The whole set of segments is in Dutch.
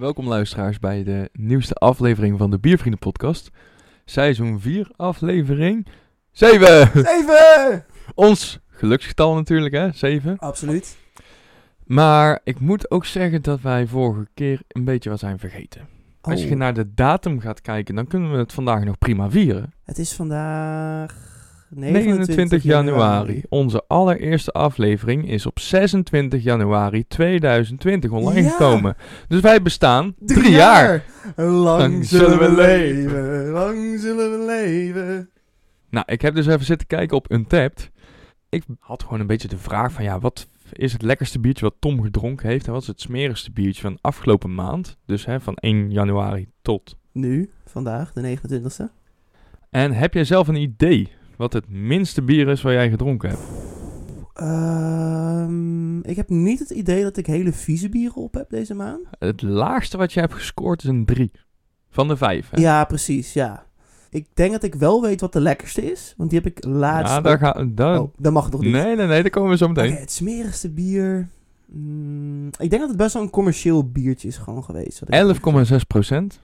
Welkom luisteraars bij de nieuwste aflevering van de Biervrienden podcast. Seizoen 4, aflevering 7. Zeven! Ons geluksgetal natuurlijk hè, 7. Absoluut. Maar ik moet ook zeggen dat wij vorige keer een beetje wat zijn vergeten. Als Oh. je naar de datum gaat kijken, dan kunnen we het vandaag nog prima vieren. Het is vandaag 29, 29 januari. Onze allereerste aflevering is op 26 januari 2020 online Ja. gekomen. Dus wij bestaan Drie, drie jaar. jaar. Lang, Lang zullen we leven, lang zullen we leven. Nou, ik heb dus even zitten kijken op Untapped. Ik had gewoon een beetje de vraag van, ja, wat is het lekkerste biertje wat Tom gedronken heeft? En wat is het smerigste biertje van afgelopen maand? Dus hè, van 1 januari tot. Nu, vandaag, de 29e. En heb jij zelf een idee wat het minste bier is wat jij gedronken hebt? Ehm, ik heb niet het idee dat ik hele vieze bieren op heb deze maand. Het laagste wat je hebt gescoord is een 3. Van de 5. Hè? Ja, precies, ja. Ik denk dat ik wel weet wat de lekkerste is, want die heb ik laatst... Ja, daar ook- ga, daar, Oh, dat mag nog niet. nee, nee, nee, daar komen we zo meteen. Het smerigste bier... Mm, ik denk dat het best wel een commercieel biertje is gewoon geweest. wat ik heb 11,6 procent.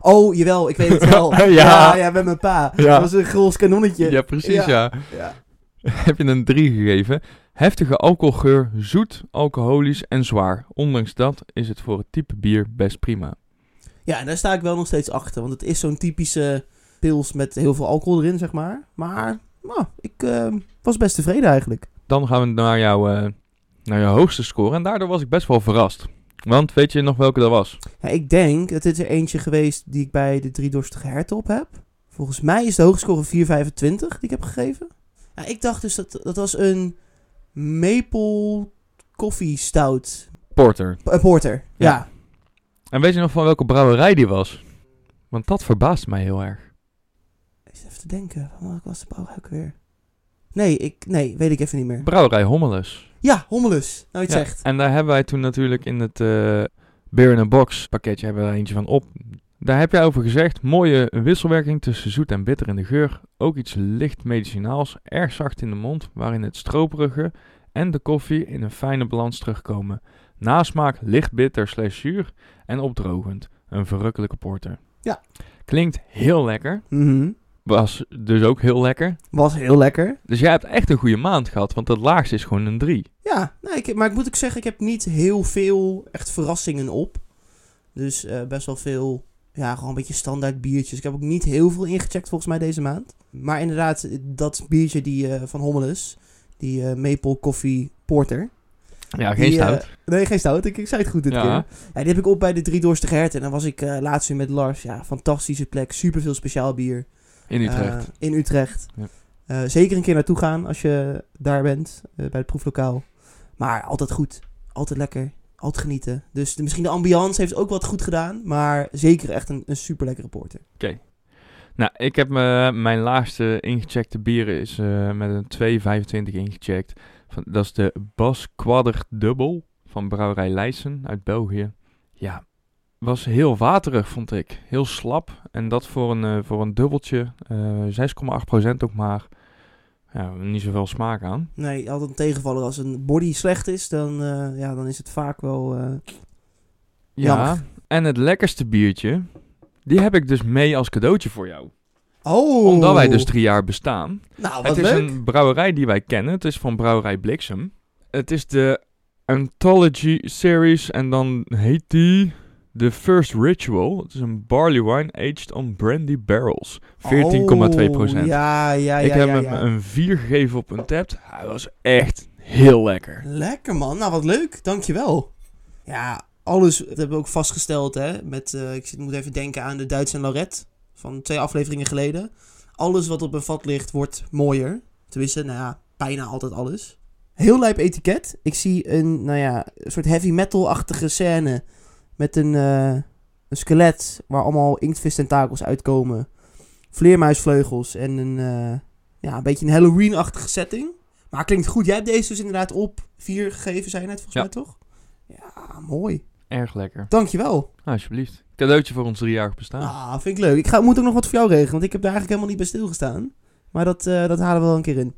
Oh, jawel, ik weet het wel. Ja. ja. ja, met mijn pa. Ja. Dat was een grols kanonnetje. Ja, precies, Ja. ja. Ja. heb je een 3 gegeven. Heftige alcoholgeur, zoet, alcoholisch en zwaar. Ondanks dat is het voor het type bier best prima. Ja, en daar sta ik wel nog steeds achter. Want het is zo'n typische pils met heel veel alcohol erin, zeg maar. Maar, nou, ik eh, was best tevreden eigenlijk. Dan gaan we naar, jouw eh, naar jouw hoogste score. En daardoor was ik best wel verrast. Want weet je nog welke dat was? Ja, ik denk, het is er eentje geweest die ik bij de drie dorstige herten op heb. Volgens mij is de hoogscore 4,25 die ik heb gegeven. Ja, ik dacht dus dat dat was een maple coffee stout. Porter. Porter, Ja. ja. En weet je nog van welke brouwerij die was? Want dat verbaast mij heel erg. Zit even te denken, van welke was de brouwerij ook weer? Nee, ik, nee, weet ik even niet meer. Brouwerij Hommelus. Ja, Hommelus. Nou, Ja, zegt. En daar hebben wij toen natuurlijk in het eh Beer in a Box pakketje hebben we er eentje van op. Daar heb jij over gezegd, mooie wisselwerking tussen zoet en bitter in de geur. Ook iets licht medicinaals, erg zacht in de mond, waarin het stroperige en de koffie in een fijne balans terugkomen. Nasmaak licht bitter slash zuur en opdrogend. Een verrukkelijke porter. Ja. Klinkt heel lekker. Mhm. Was dus ook heel lekker. Was heel lekker. Dus jij hebt echt een goede maand gehad, want het laagste is gewoon een 3. Ja, nee, ik, maar ik moet ook zeggen, ik heb niet heel veel echt verrassingen op. Dus eh, best wel veel, ja, gewoon een beetje standaard biertjes. Ik heb ook niet heel veel ingecheckt volgens mij deze maand. Maar inderdaad, dat biertje die, eh, van Hommelus, die eh, Maple Coffee Porter. Ja, geen Die, stout. nee, geen stout. Ik, ik zei het goed dit Ja. keer. Ja, die heb ik op bij de Drie Dorstige Herten. En dan was ik laatst weer met Lars. Ja, fantastische plek. Superveel speciaal bier. In Utrecht. Eh, in Utrecht. Ja. Eh, zeker een keer naartoe gaan als je daar bent, eh, bij het proeflokaal. Maar altijd goed. Altijd lekker. Altijd genieten. Dus de, misschien de ambiance heeft ook wat goed gedaan. Maar zeker echt een, een super lekkere porter. Nou, ik heb me, mijn laagste ingecheckte bieren is met een 2,25 ingecheckt. Van, dat is de Bas Quadr Dubbel van Brouwerij Leijsen uit België. Ja, was heel waterig vond ik. Heel slap. En dat voor een, eh, voor een dubbeltje. eh 6,8% ook maar. Ja, niet zoveel smaak aan. Nee, altijd een tegenvaller. Als een body slecht is, dan, eh, ja, dan is het vaak wel... eh, Ja, Jammer. en het lekkerste biertje, die heb ik dus mee als cadeautje voor jou. Oh! Omdat wij dus drie jaar bestaan. Nou, wat Het is leuk. een brouwerij die wij kennen. Het is van Brouwerij Bliksem. Het is de Anthology Series en dan heet die The First Ritual. Het is een barley wine aged on brandy barrels. 14,2%. Oh, ja, ja, ja. Ik heb ja, hem een 4 gegeven op een tap. Hij was echt heel lekker. Lekker man, nou wat leuk, dankjewel. Ja, alles, dat hebben we ook vastgesteld hè, met, eh, ik moet even denken aan de Duits en Lorette van twee afleveringen geleden. Alles wat op een vat ligt wordt mooier. Tenminste, nou ja, bijna altijd alles. Heel lijp etiket. Ik zie een, nou ja, een soort heavy metal-achtige scène met een, eh, een skelet waar allemaal inktvis-tentakels uitkomen. Vleermuisvleugels en een, eh, ja, een beetje een Halloween-achtige setting. Maar klinkt goed. Jij hebt deze dus inderdaad op vier gegeven, zei je net, volgens Ja. mij toch? Ja, mooi. Erg lekker. Dankjewel. Nou, alsjeblieft. Cadeautje voor ons driejarig bestaan. Ah, vind ik leuk. Ik ga, moet ook nog wat voor jou regelen, want ik heb daar eigenlijk helemaal niet bij stilgestaan. Maar dat, eh, dat halen we wel een keer in.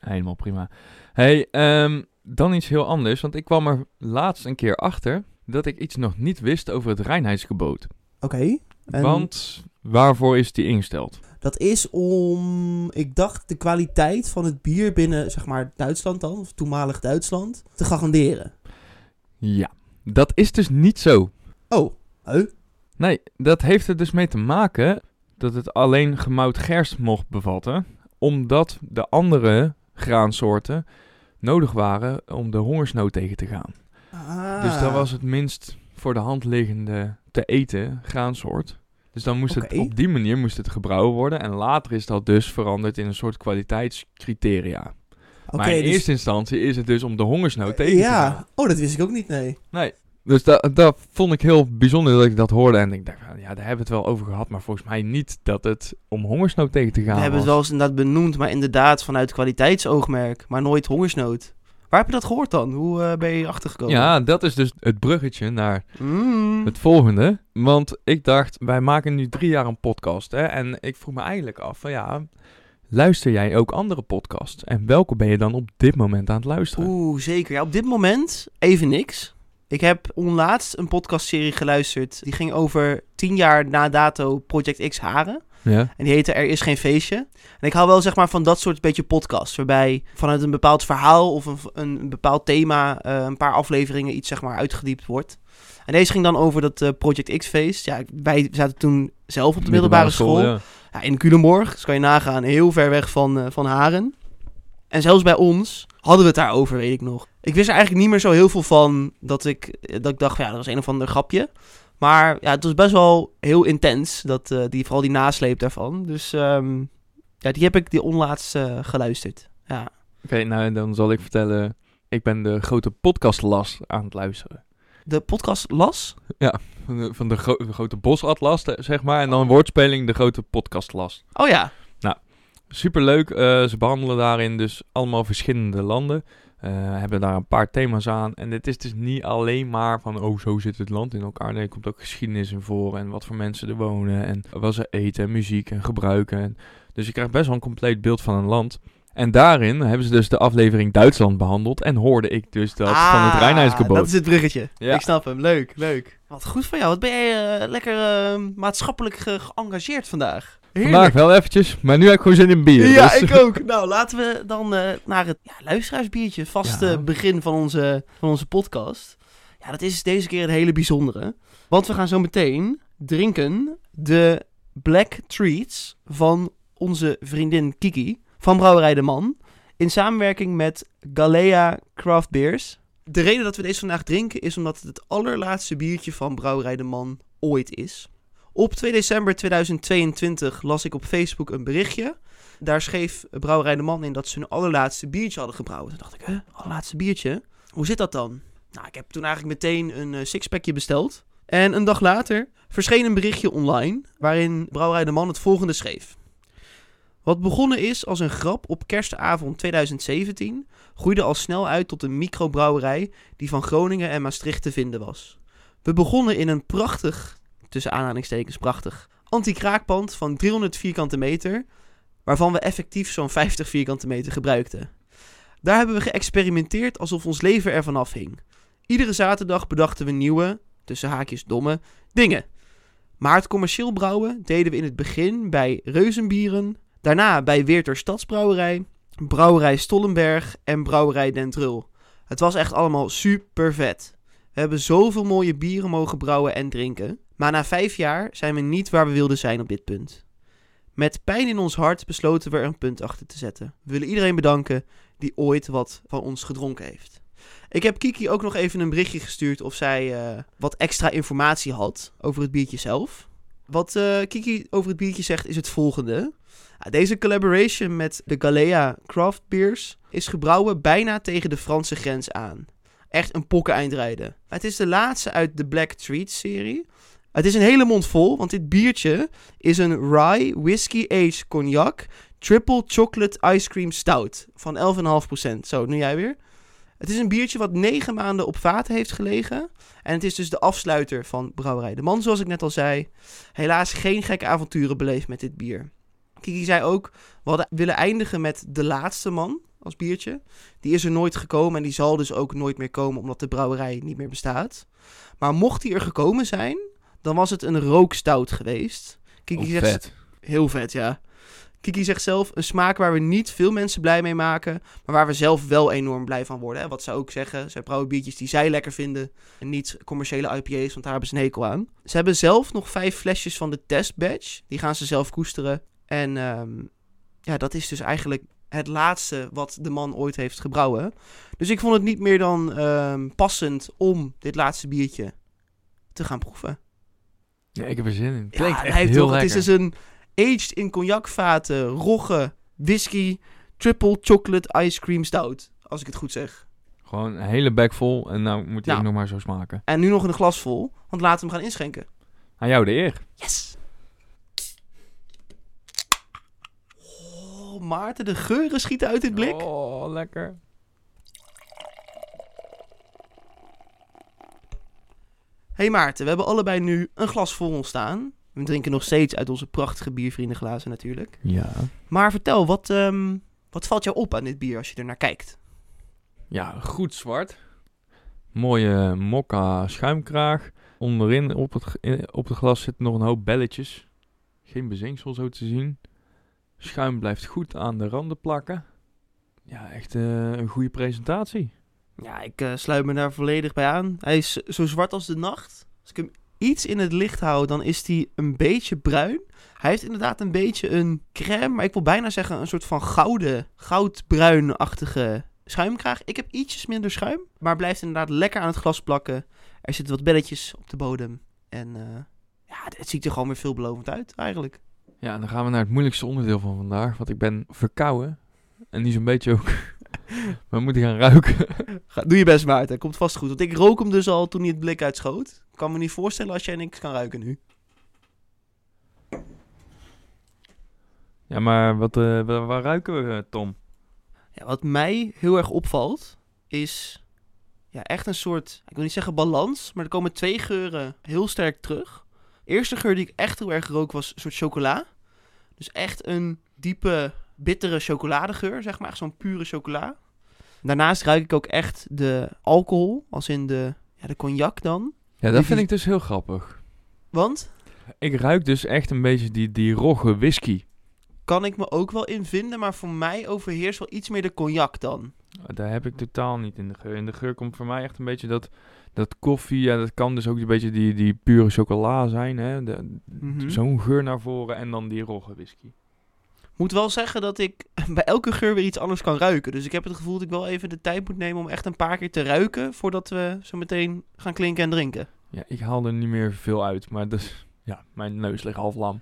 Helemaal prima. Hey, ehm, dan iets heel anders. Want ik kwam er laatst een keer achter dat ik iets nog niet wist over het reinheidsgebod. Oké. En Want waarvoor is die ingesteld? dat is om, ik dacht, de kwaliteit van het bier binnen, zeg maar, Duitsland dan, of toenmalig Duitsland, te garanderen. Ja, dat is dus niet zo. Oh? Nee, dat heeft er dus mee te maken dat het alleen gemout gerst mocht bevatten, omdat de andere graansoorten nodig waren om de hongersnood tegen te gaan. Ah. Dus dat was het minst voor de hand liggende te eten graansoort. Dus dan moest het op die manier moest het gebrouwen worden. En later is dat dus veranderd in een soort kwaliteitscriteria. Maar in dus- eerste instantie is het dus om de hongersnood tegen te gaan. Ja, oh, dat wist ik ook niet, nee. Dus dat, dat vond ik heel bijzonder dat ik dat hoorde. En ik dacht, ja, daar hebben we het wel over gehad. Maar volgens mij niet dat het om hongersnood tegen te gaan We hebben het wel eens inderdaad benoemd, maar inderdaad vanuit kwaliteitsoogmerk, maar nooit hongersnood. Waar heb je dat gehoord dan? Hoe eh, ben je achtergekomen? Ja, dat is dus het bruggetje naar Mm. het volgende. Want ik dacht, wij maken nu drie jaar een podcast. Hè? En ik vroeg me eigenlijk af van ja, luister jij ook andere podcasts? En welke ben je dan op dit moment aan het luisteren? Oeh, zeker. Ja, op dit moment even niks. Ik heb onlaatst een podcastserie geluisterd. Die ging over 10 jaar na dato Project X Haren. Ja. En die heette Er is geen feestje. En ik hou wel zeg maar van dat soort beetje podcasts. Waarbij vanuit een bepaald verhaal of een, een bepaald thema eh, een paar afleveringen iets zeg maar uitgediept wordt. En deze ging dan over dat eh, Project X feest. Ja, wij zaten toen zelf op de middelbare, school. ja. Ja, in Culemborg, dus kan je nagaan, heel ver weg van, eh, van Haren. En zelfs bij ons hadden we het daarover, weet ik nog. Ik wist er eigenlijk niet meer zo heel veel van dat ik, dat ik dacht, ja, dat was een of ander grapje. Maar ja, het was best wel heel intens, dat, eh, die, vooral die nasleep daarvan. Dus ehm, ja, die heb ik die onlaatst geluisterd. Ja. Oké, nou dan zal ik vertellen. Ik ben de grote podcastlas aan het luisteren. De podcast las? Van de, van de, gro- de grote bosatlas, eh, zeg maar. En dan woordspeling de grote podcastlas. Oh ja. Superleuk. eh ze behandelen daarin dus allemaal verschillende landen. Eh, hebben daar een paar thema's aan. En het is dus niet alleen maar van, oh, zo zit het land in elkaar. Nee, er komt ook geschiedenis in voor. En wat voor mensen er wonen. En wat ze eten, en muziek en gebruiken. En, dus je krijgt best wel een compleet beeld van een land. En daarin hebben ze dus de aflevering Duitsland behandeld. En hoorde ik dus dat van het Ah, Rijnheidsgebod. Dat is het bruggetje. Ja. Ik snap hem. Leuk, leuk. Wat goed van jou. Wat ben jij eh, lekker eh, maatschappelijk ge- geëngageerd vandaag. Heerlijk. Vandaag wel eventjes, maar nu heb ik gewoon zin in bier. Ja, dus- ik ook. Nou, laten we dan eh, naar het ja, luisteraarsbiertje. Vaste Ja. begin van onze, van onze podcast. Ja, dat is deze keer een hele bijzondere. Want we gaan zo meteen drinken de Black Treats van onze vriendin Kiki van Brouwerij de Man. In samenwerking met Galea Craft Beers. De reden dat we deze vandaag drinken is omdat het het allerlaatste biertje van Brouwerij de Man ooit is. Op 2 december 2022 las ik op Facebook een berichtje. Daar schreef Brouwerij de Man in dat ze hun allerlaatste biertje hadden gebrouwen. Toen dacht ik, hè, allerlaatste biertje? Hoe zit dat dan? Nou, ik heb toen eigenlijk meteen een eh, sixpackje besteld. En een dag later verscheen een berichtje online waarin Brouwerij de Man het volgende schreef. Wat begonnen is als een grap op kerstavond 2017, groeide al snel uit tot een microbrouwerij die van Groningen en Maastricht te vinden was. We begonnen in een prachtig, tussen aanhalingstekens prachtig, anti-kraakpand van 300 vierkante meter, waarvan we effectief zo'n 50 vierkante meter gebruikten. Daar hebben we geëxperimenteerd alsof ons leven ervan afhing. Iedere zaterdag bedachten we nieuwe, tussen haakjes domme, dingen. Maar het commercieel brouwen deden we in het begin bij Reuzenbieren, daarna bij Weerter Stadsbrouwerij, Brouwerij Stollenberg en Brouwerij Den Trul. Het was echt allemaal super vet. We hebben zoveel mooie bieren mogen brouwen en drinken, maar na vijf jaar zijn we niet waar we wilden zijn op dit punt. Met pijn in ons hart besloten we er een punt achter te zetten. We willen iedereen bedanken die ooit wat van ons gedronken heeft. Ik heb Kiki ook nog even een berichtje gestuurd of zij eh, wat extra informatie had over het biertje zelf. Wat eh, Kiki over het biertje zegt is het volgende. Ja, deze collaboration met de Galea Craft Beers is gebrouwen bijna tegen de Franse grens aan. Echt een pokken eindrijden. Het is de laatste uit de Black Treat serie. Het is een hele mond vol, want dit biertje is een rye whisky aged cognac triple chocolate ice cream stout van 11,5%. Zo, nu jij weer. Het is een biertje wat negen maanden op vaten heeft gelegen. En het is dus de afsluiter van Brouwerij de Man, zoals ik net al zei. Helaas geen gekke avonturen beleefd met dit bier. Kiki zei ook, we hadden willen eindigen met de laatste man als biertje. Die is er nooit gekomen en die zal dus ook nooit meer komen omdat de brouwerij niet meer bestaat. Maar mocht die er gekomen zijn, dan was het een rookstout geweest. Kiki Oh, zegt vet. heel vet, ja. Kiki zegt zelf een smaak waar we niet veel mensen blij mee maken, maar waar we zelf wel enorm blij van worden. Hè? Wat ze ook zeggen, zij brouwen biertjes die zij lekker vinden en niet commerciële IPA's, want daar hebben ze een hekel aan. Ze hebben zelf nog vijf flesjes van de testbatch, die gaan ze zelf koesteren. En ehm, ja, dat is dus eigenlijk het laatste wat de man ooit heeft gebrouwen. Dus ik vond het niet meer dan ehm, passend om dit laatste biertje te gaan proeven. Ja, ik heb er zin in. Ja, Klinkt hij echt heel toch- lekker. Het is dus een aged in cognacvaten, rogge, whisky, triple chocolate ice cream stout. Als ik het goed zeg. Gewoon een hele bek vol en nou moet hij Nou. ook nog maar zo smaken. En nu nog in een glas vol, want laten we hem gaan inschenken. Aan jou de eer. Yes! Oh, Maarten, de geuren schieten uit dit blik. Oh, lekker. Hey Maarten, we hebben allebei nu een glas vol staan. We drinken nog steeds uit onze prachtige biervriendenglazen natuurlijk. Ja. Maar vertel, wat, ehm, wat valt jou op aan dit bier als je er naar kijkt? Ja, goed zwart. Mooie mokka schuimkraag. Onderin op het, op het glas zitten nog een hoop belletjes. Geen bezinksel zo te zien. Schuim blijft goed aan de randen plakken. Ja, echt eh, een goede presentatie. Ja, ik eh, sluit me daar volledig bij aan. Hij is zo zwart als de nacht. Als ik hem iets in het licht hou, dan is hij een beetje bruin. Hij heeft inderdaad een beetje een crème, maar ik wil bijna zeggen een soort van gouden, goudbruinachtige schuimkraag. Ik heb ietsjes minder schuim, maar blijft inderdaad lekker aan het glas plakken. Er zitten wat belletjes op de bodem. En eh, ja, het ziet er gewoon weer veelbelovend uit eigenlijk. Ja, en dan gaan we naar het moeilijkste onderdeel van vandaag. Want ik ben verkouden. En die zo'n beetje ook. we moeten gaan ruiken. Doe je best Maarten, komt vast goed. Want ik rook hem dus al toen hij het blik uitschoot. Ik kan me niet voorstellen als jij niks kan ruiken nu. ja, maar wat, eh, waar, waar ruiken we, Tom? Ja, wat mij heel erg opvalt, is ja, echt een soort, ik wil niet zeggen balans, maar er komen twee geuren heel sterk terug. De eerste geur die ik echt heel erg rook was een soort chocola. Dus echt een diepe, bittere chocoladegeur, zeg maar. Echt zo'n pure chocola. Daarnaast ruik ik ook echt de alcohol, als in de, ja, de cognac dan. Ja, dat vind ik dus heel grappig. Want, Ik ruik dus echt een beetje die, die rogge whisky. kan ik me ook wel in vinden, maar voor mij overheerst wel iets meer de cognac dan. Daar heb ik totaal niet in de geur. In de geur komt voor mij echt een beetje dat, dat koffie. Ja, dat kan dus ook een beetje die, die pure chocola zijn. Hè? De- Mhm. Zo'n geur naar voren en dan die rogge whisky. Moet wel zeggen dat ik bij elke geur weer iets anders kan ruiken. Dus ik heb het gevoel dat ik wel even de tijd moet nemen om echt een paar keer te ruiken voordat we zo meteen gaan klinken en drinken. Ja, ik haal er niet meer veel uit. Maar dus, ja, mijn neus ligt half lam.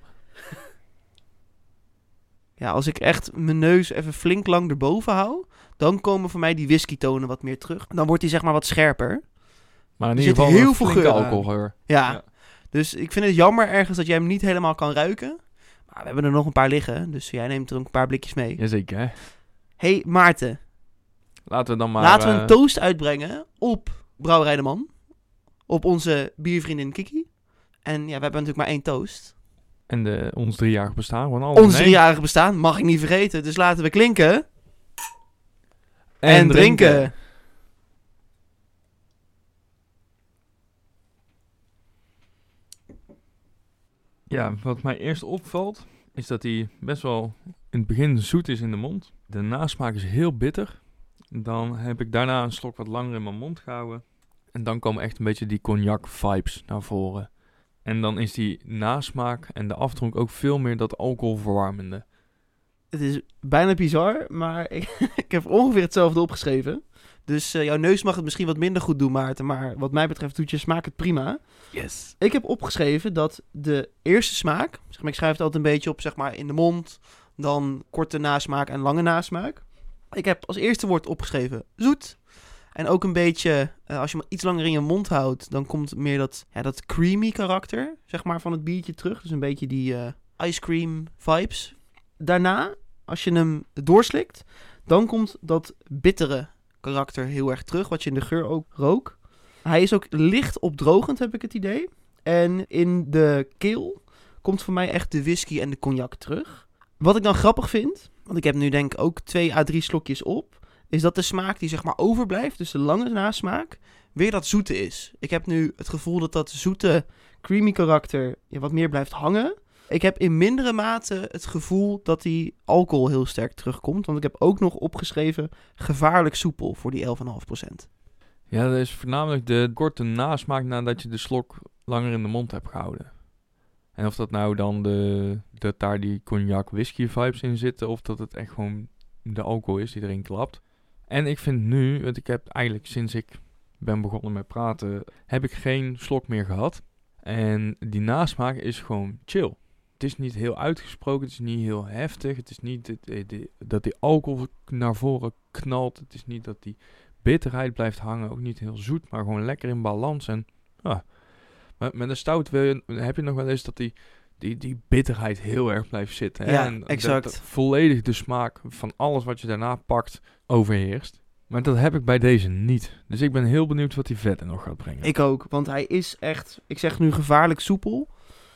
Ja, als ik echt mijn neus even flink lang erboven hou, dan komen voor mij die whiskytonen wat meer terug. Dan wordt die zeg maar wat scherper. Maar in Er ieder geval heel veel geur alcoholgeur. Ja. Ja. Dus ik vind het jammer ergens dat jij hem niet helemaal kan ruiken. Maar we hebben er nog een paar liggen, dus jij neemt er een paar blikjes mee. Jazeker, hey, Maarten, Laten we dan maar... laten we eh, een toast uitbrengen op Brouwerij de Man. Op onze biervriendin Kiki. En ja, we hebben natuurlijk maar één toast. En de, ons driejarig bestaan. Gewoon alles Ons in één. driejarige bestaan mag ik niet vergeten. Dus laten we klinken en, En, drinken. Ja, wat mij eerst opvalt, is dat hij best wel in het begin zoet is in de mond. De nasmaak is heel bitter. Dan heb ik daarna een slok wat langer in mijn mond gehouden. En dan komen echt een beetje die cognac vibes naar voren. En dan is die nasmaak en de aftronk ook veel meer dat alcoholverwarmende. Het is bijna bizar, maar ik, ik heb ongeveer hetzelfde opgeschreven. Dus eh, jouw neus mag het misschien wat minder goed doen, Maarten. Maar wat mij betreft doet je smaak het prima. Yes. Ik heb opgeschreven dat de eerste smaak... Zeg maar, ik schrijf het altijd een beetje op zeg maar, in de mond. Dan korte nasmaak en lange nasmaak. Ik heb als eerste woord opgeschreven zoet. En ook een beetje, eh, als je hem iets langer in je mond houdt... dan komt meer dat, ja, dat creamy karakter zeg maar, van het biertje terug. Dus een beetje die eh, ice cream vibes. Daarna, als je hem doorslikt... dan komt dat bittere karakter heel erg terug... wat je in de geur ook rook. Hij is ook licht opdrogend, heb ik het idee. En in de keel komt voor mij echt de whisky en de cognac terug. Wat ik dan grappig vind, want ik heb nu denk ik ook twee à drie slokjes op, is dat de smaak die zeg maar overblijft, dus de lange nasmaak, weer dat zoete is. Ik heb nu het gevoel dat dat zoete, creamy karakter ja, wat meer blijft hangen. Ik heb in mindere mate het gevoel dat die alcohol heel sterk terugkomt. Want ik heb ook nog opgeschreven gevaarlijk soepel voor die 11,5%. Ja, dat is voornamelijk de korte nasmaak nadat je de slok langer in de mond hebt gehouden. En of dat nou dan de, dat daar die cognac whisky vibes in zitten, of dat het echt gewoon de alcohol is die erin klapt. En ik vind nu, want ik heb eigenlijk sinds ik ben begonnen met praten, heb ik geen slok meer gehad. En die nasmaak is gewoon chill. Het is niet heel uitgesproken, het is niet heel heftig. Het is niet dat, eh, dat die alcohol naar voren knalt. Het is niet dat die bitterheid blijft hangen. Ook niet heel zoet, maar gewoon lekker in balans. En ja, met, met een stout wil je, heb je nog wel eens dat die, die, die bitterheid heel erg blijft zitten. Hè? Ja, en exact. Dat, dat volledig de smaak van alles wat je daarna pakt overheerst. Maar dat heb ik bij deze niet. Dus ik ben heel benieuwd wat hij verder nog gaat brengen. Ik ook, want hij is echt, ik zeg nu gevaarlijk soepel.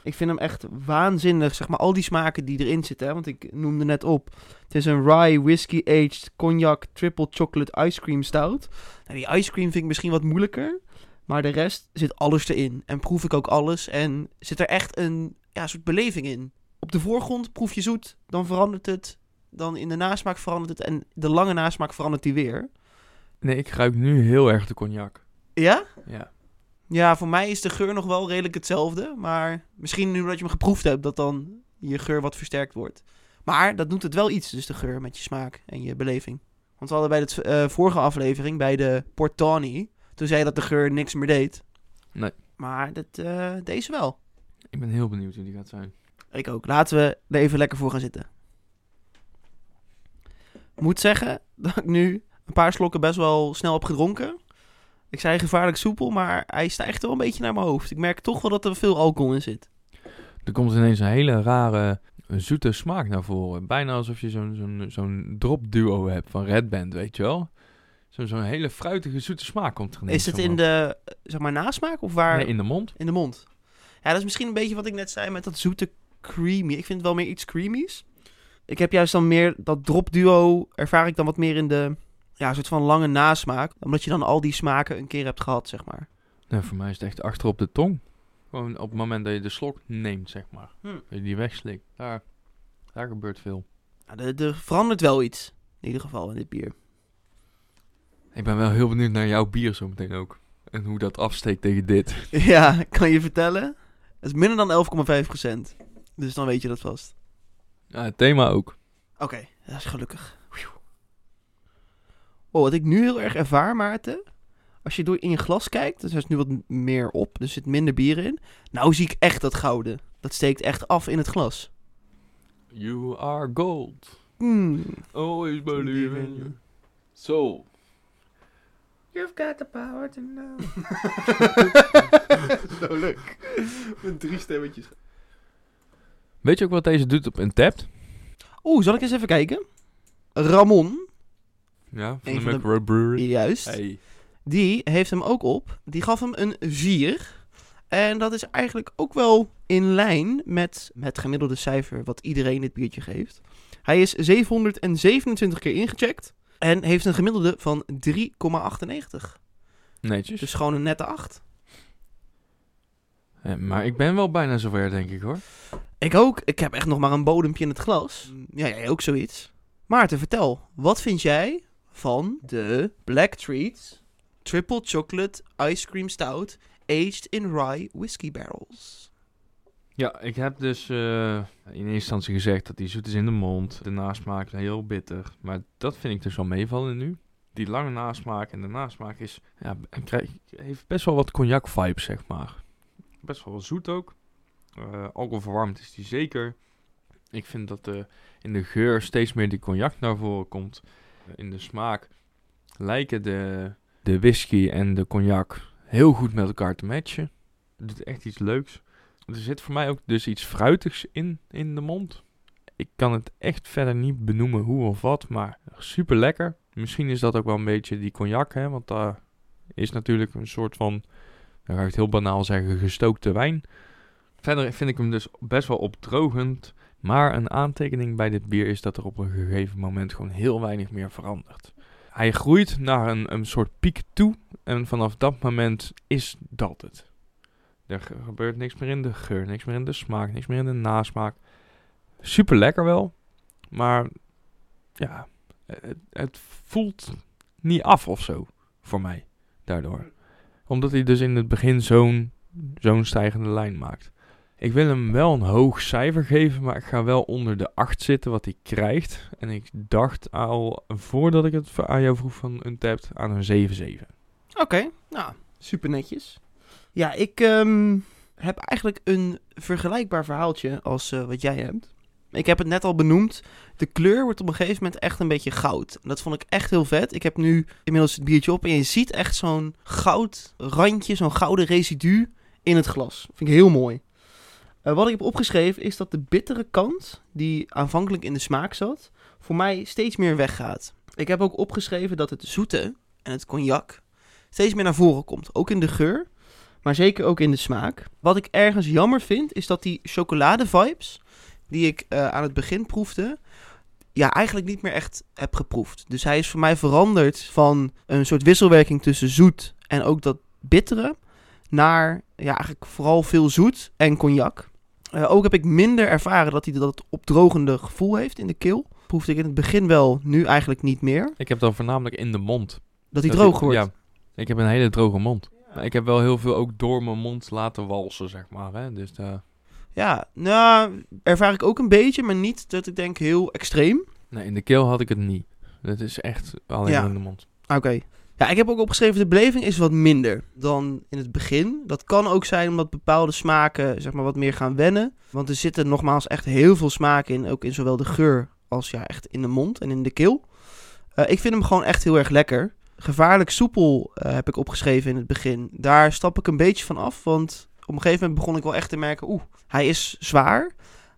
Ik vind hem echt waanzinnig, zeg maar, al die smaken die erin zitten. Hè? Want ik noemde net op, het is een rye whisky aged cognac triple chocolate ice cream stout. Nou, die ice cream vind ik misschien wat moeilijker, maar de rest zit alles erin. En proef ik ook alles en zit er echt een ja, soort beleving in. Op de voorgrond proef je zoet, dan verandert het. Dan in de nasmaak verandert het en de lange nasmaak verandert die weer. Nee, ik ruik nu heel erg de cognac. Ja? Ja. Ja, voor mij is de geur nog wel redelijk hetzelfde. Maar misschien nu dat je hem geproefd hebt, dat dan je geur wat versterkt wordt. Maar dat doet het wel iets, dus de geur met je smaak en je beleving. Want we hadden bij de eh, vorige aflevering, bij de Port Tawny, toen zei je dat de geur niks meer deed. Nee. Maar dat, eh, deze wel. Ik ben heel benieuwd hoe die gaat zijn. Ik ook. Laten we er even lekker voor gaan zitten. Moet zeggen dat ik nu een paar slokken best wel snel heb gedronken. Ik zei gevaarlijk soepel, maar hij stijgt wel een beetje naar mijn hoofd. Ik merk toch wel dat er veel alcohol in zit. Er komt ineens een hele rare zoete smaak naar voren. Bijna alsof je zo'n zo'n zo'n drop duo hebt van Red Band, weet je wel? Zo'n zo'n hele fruitige zoete smaak komt er ineens Is het in de, zeg maar, nasmaak of waar? Nee, in de mond. In de mond. Ja, dat is misschien een beetje wat ik net zei met dat zoete creamy. Ik vind het wel meer iets creamies. Ik heb juist dan meer dat drop duo, ervaar ik dan wat meer in de, ja, soort van lange nasmaak. Omdat je dan al die smaken een keer hebt gehad, zeg maar. Nee, voor mij is het echt achter op de tong. Gewoon op het moment dat je de slok neemt, zeg maar. Hm. Dat je die wegslikt. Daar, daar gebeurt veel. Nou, er, er verandert wel iets, in ieder geval, in dit bier. Ik ben wel heel benieuwd naar jouw bier zo meteen ook. En hoe dat afsteekt tegen dit. Ja, kan je vertellen? Het is minder dan 11,5%. Dus dan weet je dat vast. Ja, het thema ook. Oké, dat is gelukkig. Oh, wat ik nu heel erg ervaar, Maarten. Als je door in je glas kijkt, dus er is nu wat meer op, dus er zit minder bier in. Nou zie ik echt dat gouden. Dat steekt echt af in het glas. You are gold. Mm. Always believe in you. So. You've got the power to know. Zo leuk. Met drie stemmetjes. Weet je ook wat deze doet op Untapped? Oeh, zal ik eens even kijken? Ramon, Ja, van Een de van de- Macro Brewery. juist. Hey. Die heeft hem ook op. Die gaf hem een 4. En dat is eigenlijk ook wel in lijn met het gemiddelde cijfer wat iedereen dit biertje geeft. Hij is 727 keer ingecheckt. En heeft een gemiddelde van 3,98. Netjes. Dus gewoon een nette 8. Eh, maar ik ben wel bijna zover, denk ik hoor. Ik ook. Ik heb echt nog maar een bodempje in het glas. Ja, jij ook zoiets. Maarten, vertel. Wat vind jij van de Black Treats Triple Chocolate Ice Cream Stout Aged in Rye Whiskey Barrels? Ja, ik heb dus eh, in eerste instantie gezegd dat die zoet is in de mond. De nasmaak heel bitter. Maar dat vind ik dus wel meevallen nu. Die lange nasmaak en de nasmaak is, ja, heeft best wel wat cognac vibes, zeg maar. Best wel zoet ook. Eh alcoholverwarmd is die zeker. Ik vind dat eh, in de geur steeds meer die cognac naar voren komt. In de smaak lijken de, de whisky en de cognac heel goed met elkaar te matchen. Het doet echt iets leuks. Er zit voor mij ook dus iets fruitigs in, in de mond. Ik kan het echt verder niet benoemen hoe of wat, maar super lekker. Misschien is dat ook wel een beetje die cognac, hè, want daar is natuurlijk een soort van, dan ga ik het heel banaal zeggen, gestookte wijn. Verder vind ik hem dus best wel opdrogend, Maar een aantekening bij dit bier is dat er op een gegeven moment gewoon heel weinig meer verandert. Hij groeit naar een, een soort piek toe en vanaf dat moment is dat het. Er ge- gebeurt niks meer in de geur, niks meer in de smaak, niks meer in de nasmaak. Super lekker wel, maar ja, het, het voelt niet af of zo voor mij daardoor. Omdat hij dus in het begin zo'n zo'n stijgende lijn maakt. Ik wil hem wel een hoog cijfer geven, maar ik ga wel onder de 8 zitten wat hij krijgt. En ik dacht al voordat ik het aan jou vroeg van Untapped aan een 7-7. Oké, nou, super netjes. Ja, ik ehm, heb eigenlijk een vergelijkbaar verhaaltje als eh, wat jij hebt. Ik heb het net al benoemd. De kleur wordt op een gegeven moment echt een beetje goud. Dat vond ik echt heel vet. Ik heb nu inmiddels het biertje op en je ziet echt zo'n goud randje, zo'n gouden residu in het glas. Vind ik heel mooi. Eh, wat ik heb opgeschreven is dat de bittere kant, die aanvankelijk in de smaak zat, voor mij steeds meer weggaat. Ik heb ook opgeschreven dat het zoete en het cognac steeds meer naar voren komt. Ook in de geur, maar zeker ook in de smaak. Wat ik ergens jammer vind, is dat die chocolade-vibes, die ik eh, aan het begin proefde, ja, eigenlijk niet meer echt heb geproefd. Dus hij is voor mij veranderd van een soort wisselwerking tussen zoet en ook dat bittere, naar ja, eigenlijk vooral veel zoet en cognac. Eh, ook heb ik minder ervaren dat hij dat opdrogende gevoel heeft in de keel. Proefde ik in het begin wel, nu eigenlijk niet meer. Ik heb dan voornamelijk in de mond. Dat hij Dat droog ik- wordt. Ja, ik heb een hele droge mond. Maar ik heb wel heel veel ook door mijn mond laten walsen, zeg maar. Hè? Dus eh, Ja, nou, ervaar ik ook een beetje, maar niet dat ik denk heel extreem. nee, in de keel had ik het niet. Het is echt alleen Ja. in de mond. Oké. Ja, ik heb ook opgeschreven, de beleving is wat minder dan in het begin. Dat kan ook zijn omdat bepaalde smaken, zeg maar, wat meer gaan wennen. Want er zitten nogmaals echt heel veel smaken in, ook in zowel de geur als ja, echt in de mond en in de keel. Eh, ik vind hem gewoon echt heel erg lekker. Gevaarlijk soepel eh, heb ik opgeschreven in het begin. Daar stap ik een beetje van af, want op een gegeven moment begon ik wel echt te merken, oeh, hij is zwaar.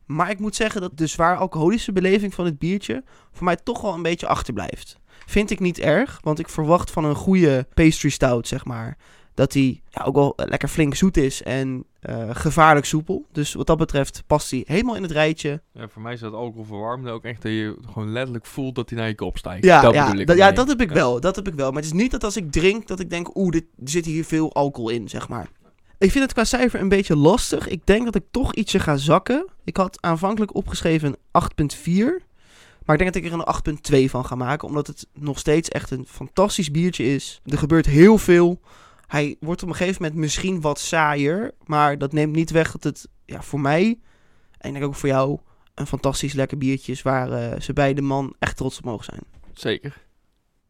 Maar ik moet zeggen dat de zwaar alcoholische beleving van het biertje voor mij toch wel een beetje achterblijft. Vind ik niet erg, want ik verwacht van een goede pastry stout, zeg maar, dat die ja, ook wel lekker flink zoet is en eh, gevaarlijk soepel. Dus wat dat betreft past hij helemaal in het rijtje. Ja, voor mij is dat alcoholverwarmende ook echt dat je gewoon letterlijk voelt dat hij naar je kop stijgt. Ja, dat ja, dat, ja, dat heb ik Ja. wel. Dat heb ik wel. Maar het is niet dat als ik drink, dat ik denk, oeh, er zit hier veel alcohol in, zeg maar. Ik vind het qua cijfer een beetje lastig. Ik denk dat ik toch ietsje ga zakken. Ik had aanvankelijk opgeschreven een 8.4. Maar ik denk dat ik er een 8.2 van ga maken. Omdat het nog steeds echt een fantastisch biertje is. Er gebeurt heel veel. Hij wordt op een gegeven moment misschien wat saaier. Maar dat neemt niet weg dat het ja, voor mij, en ik denk ook voor jou, een fantastisch lekker biertje is. Waar eh, ze beide man echt trots op mogen zijn. Zeker.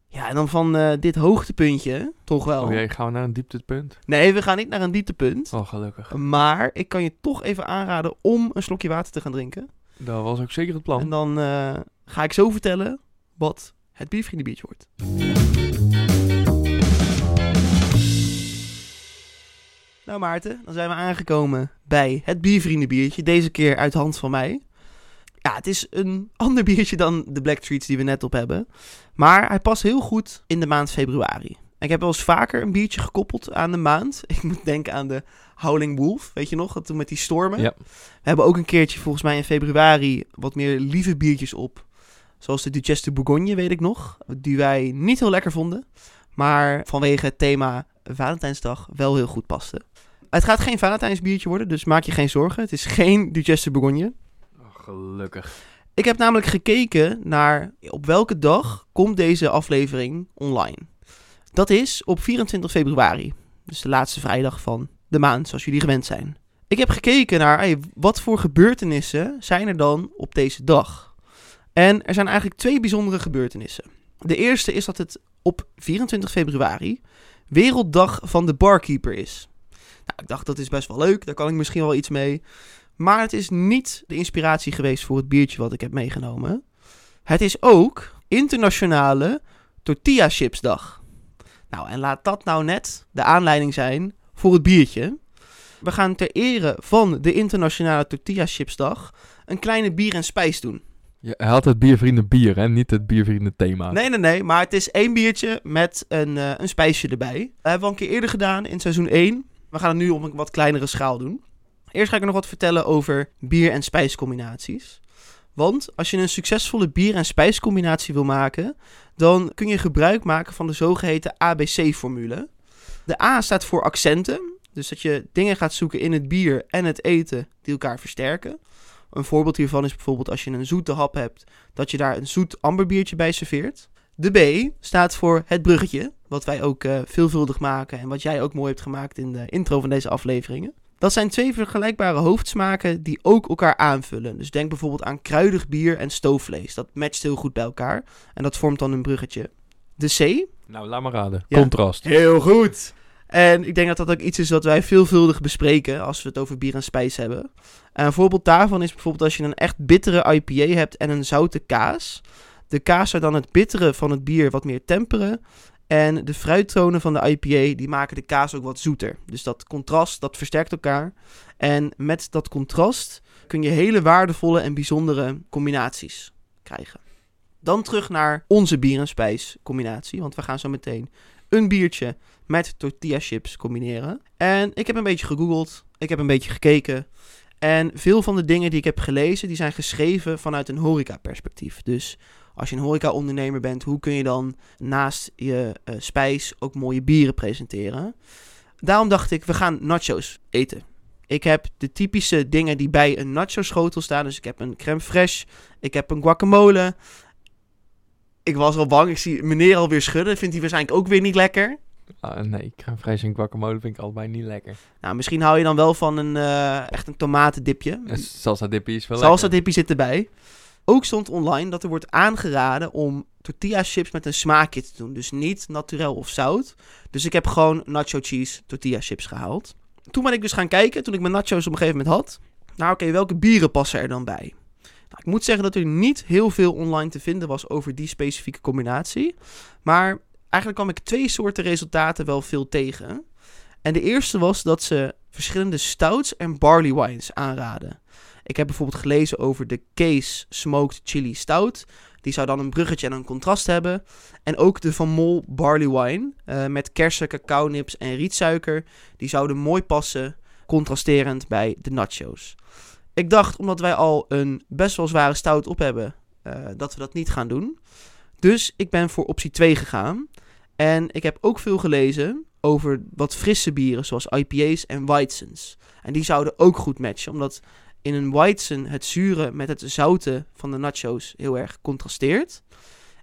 Ja, en dan van eh, dit hoogtepuntje, toch wel. Oh jee, gaan we naar een dieptepunt? Nee, we gaan niet naar een dieptepunt. Oh, gelukkig. Maar ik kan je toch even aanraden om een slokje water te gaan drinken. Dat was ook zeker het plan. En dan eh, ga ik zo vertellen wat het biervriendenbiertje wordt. Nou Maarten, dan zijn we aangekomen bij het biervriendenbiertje. Deze keer uit hand van mij. Ja, het is een ander biertje dan de Black Treats die we net op hebben. Maar hij past heel goed in de maand februari. Ik heb wel eens vaker een biertje gekoppeld aan de maand. Ik moet denken aan de Howling Wolf, weet je nog? Dat toen met die stormen. Ja. We hebben ook een keertje volgens mij in februari wat meer lieve biertjes op. Zoals de Duchesse de Bourgogne, weet ik nog. Die wij niet heel lekker vonden. Maar vanwege het thema Valentijnsdag wel heel goed paste. Het gaat geen Valentijnsbiertje worden, dus maak je geen zorgen. Het is geen Duchesse de Bourgogne. Oh, gelukkig. Ik heb namelijk gekeken naar op welke dag komt deze aflevering online. Dat is op 24 februari. Dus de laatste vrijdag van de maand, zoals jullie gewend zijn. Ik heb gekeken naar hey, wat voor gebeurtenissen zijn er dan op deze dag. En er zijn eigenlijk twee bijzondere gebeurtenissen. De eerste is dat het op 24 februari Werelddag van de Barkeeper is. Nou, ik dacht dat is best wel leuk, daar kan ik misschien wel iets mee. Maar het is niet de inspiratie geweest voor het biertje wat ik heb meegenomen. Het is ook Internationale Tortilla Chips Dag. Nou, en laat dat nou net de aanleiding zijn voor het biertje. We gaan ter ere van de Internationale Tortilla Chips Dag een kleine bier en spijs doen. Je had het biervrienden bier, hè? Niet het biervrienden thema. Nee, nee, nee, maar het is één biertje met een, eh, een spijsje erbij. Dat hebben we al een keer eerder gedaan in seizoen 1. We gaan het nu op een wat kleinere schaal doen. Eerst ga ik nog wat vertellen over bier- en spijscombinaties. Want als je een succesvolle bier- en spijscombinatie wil maken, dan kun je gebruik maken van de zogeheten ABC-formule. De A staat voor accenten, dus dat je dingen gaat zoeken in het bier en het eten die elkaar versterken. Een voorbeeld hiervan is bijvoorbeeld als je een zoete hap hebt, dat je daar een zoet amberbiertje bij serveert. De B staat voor het bruggetje, wat wij ook uh, veelvuldig maken en wat jij ook mooi hebt gemaakt in de intro van deze afleveringen. Dat zijn twee vergelijkbare hoofdsmaken die ook elkaar aanvullen. Dus denk bijvoorbeeld aan kruidig bier en stoofvlees. Dat matcht heel goed bij elkaar en dat vormt dan een bruggetje. De C. Nou, laat maar raden. Ja. Contrast. Heel goed. En ik denk dat dat ook iets is wat wij veelvuldig bespreken als we het over bier en spijs hebben. En een voorbeeld daarvan is bijvoorbeeld als je een echt bittere IPA hebt en een zoute kaas. De kaas zou dan het bittere van het bier wat meer temperen. En de fruittonen van de IPA die maken de kaas ook wat zoeter. Dus dat contrast, dat versterkt elkaar. En met dat contrast kun je hele waardevolle en bijzondere combinaties krijgen. Dan terug naar onze bier en spijs combinatie. Want we gaan zo meteen een biertje met tortilla chips combineren. En ik heb een beetje gegoogeld. Ik heb een beetje gekeken. En veel van de dingen die ik heb gelezen, die zijn geschreven vanuit een horeca perspectief. Dus als je een horeca-ondernemer bent, hoe kun je dan naast je uh, spijs ook mooie bieren presenteren? Daarom dacht ik, we gaan nachos eten. Ik heb de typische dingen die bij een nacho-schotel staan. Dus ik heb een crème fraîche, ik heb een guacamole. Ik was al bang, ik zie meneer alweer schudden. Vindt hij waarschijnlijk ook weer niet lekker. Ah, nee, crème fraîche en guacamole vind ik allebei niet lekker. Nou, misschien hou je dan wel van een, uh, echt een tomatendipje. En salsa dippie is wel Salsa dippie zit erbij. Ook stond online dat er wordt aangeraden om tortilla chips met een smaakje te doen. Dus niet naturel of zout. Dus ik heb gewoon nacho cheese tortilla chips gehaald. Toen ben ik dus gaan kijken, toen ik mijn nachos op een gegeven moment had. Nou oké, welke bieren passen er dan bij? Nou, ik moet zeggen dat er niet heel veel online te vinden was over die specifieke combinatie. Maar eigenlijk kwam ik twee soorten resultaten wel veel tegen. En de eerste was dat ze verschillende stouts en barley wines aanraden. Ik heb bijvoorbeeld gelezen over de Case Smoked Chili Stout. Die zou dan een bruggetje en een contrast hebben. En ook de Van Mol Barley Wine uh, met kersen, cacaonips en rietsuiker. Die zouden mooi passen, contrasterend bij de nachos. Ik dacht, omdat wij al een best wel zware stout op hebben, uh, dat we dat niet gaan doen. Dus ik ben voor optie 2 gegaan. En ik heb ook veel gelezen over wat frisse bieren, zoals IPA's en Weizens. En die zouden ook goed matchen, omdat in een Weizen het zure met het zoute van de nachos heel erg contrasteert.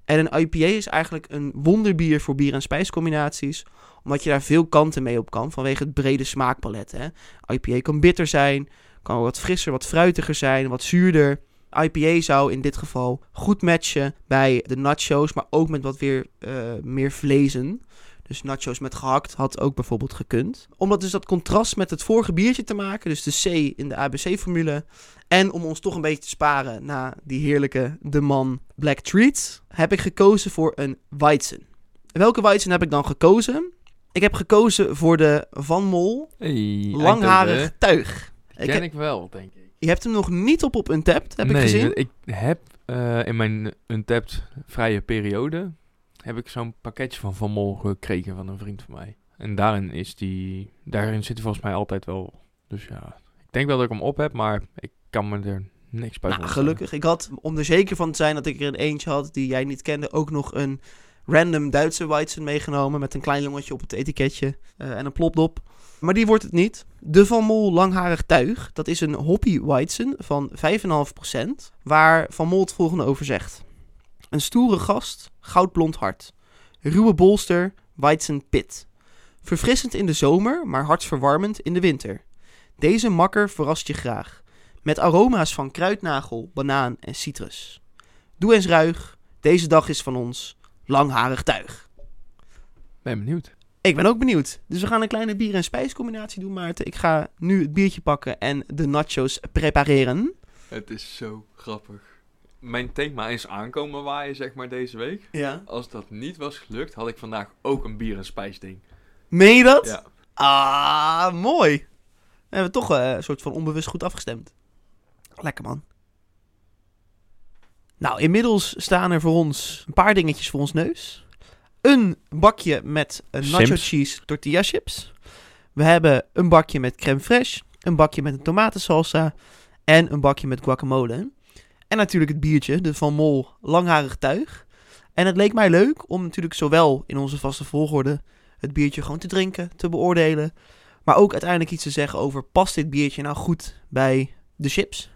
En een IPA is eigenlijk een wonderbier voor bier- en spijscombinaties, omdat je daar veel kanten mee op kan vanwege het brede smaakpalet. Hè. IPA kan bitter zijn, kan wat frisser, wat fruitiger zijn, wat zuurder. IPA zou in dit geval goed matchen bij de nachos, maar ook met wat weer uh, meer vlezen. Dus nachos met gehakt had ook bijvoorbeeld gekund. Om dat dus dat contrast met het vorige biertje te maken, dus de C in de ABC-formule. En om ons toch een beetje te sparen na die heerlijke De Man Black Treat, heb ik gekozen voor een Weizen. Welke Weizen heb ik dan gekozen? Ik heb gekozen voor de Van Mol Hey, langharig tuig. Ik Ken ik wel, denk ik. je hebt hem nog niet op op Untapped, heb nee, ik gezien. ik heb eh, in mijn Untapped vrije periode heb ik zo'n pakketje van Van Mol gekregen van een vriend van mij. En daarin is die, daarin zit hij volgens mij altijd wel. Dus ja, ik denk wel dat ik hem op heb, maar ik kan me er niks bij Nou, gelukkig. Ik had, om er zeker van te zijn dat ik er een eentje had die jij niet kende, ook nog een random Duitse Weizen meegenomen met een klein jongetje op het etiketje uh, en een plopdop. Maar die wordt het niet. De Van Mol langharig tuig, dat is een hoppy Weizen van 5,5%, waar Van Mol het volgende over zegt. Een stoere gast, goudblond hart. Ruwe bolster, Weizen pit. Verfrissend in de zomer, maar hartverwarmend in de winter. Deze makker verrast je graag. Met aroma's van kruidnagel, banaan en citrus. Doe eens ruig, deze dag is van ons langharig tuig. Ben benieuwd. Ik ben ook benieuwd. Dus we gaan een kleine bier- en spijscombinatie doen, Maarten. Ik ga nu het biertje pakken en de nachos prepareren. Het is zo grappig. Mijn thema is aankomen waaien, zeg maar, deze week. Ja. Als dat niet was gelukt, had ik vandaag ook een bier- en spijsding. Meen je dat? Ja. Ah, mooi. Dan hebben we toch uh, een soort van onbewust goed afgestemd. Lekker man. Nou, inmiddels staan er voor ons een paar dingetjes voor ons neus. Een bakje met een nacho Sims. cheese tortilla chips. We hebben een bakje met crème fraîche. Een bakje met een tomatensalsa. En een bakje met guacamole. En natuurlijk het biertje, de Van Mol langharig tuig. En het leek mij leuk om natuurlijk zowel in onze vaste volgorde het biertje gewoon te drinken, te beoordelen. Maar ook uiteindelijk iets te zeggen over, past dit biertje nou goed bij de chips?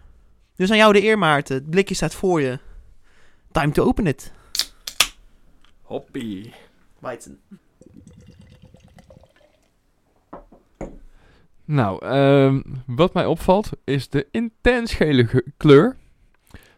Dus aan jou de eer Maarten, het blikje staat voor je. Time to open it. Hoppie. Weizen. Nou, ehm, wat mij opvalt is de intens gele ge- kleur.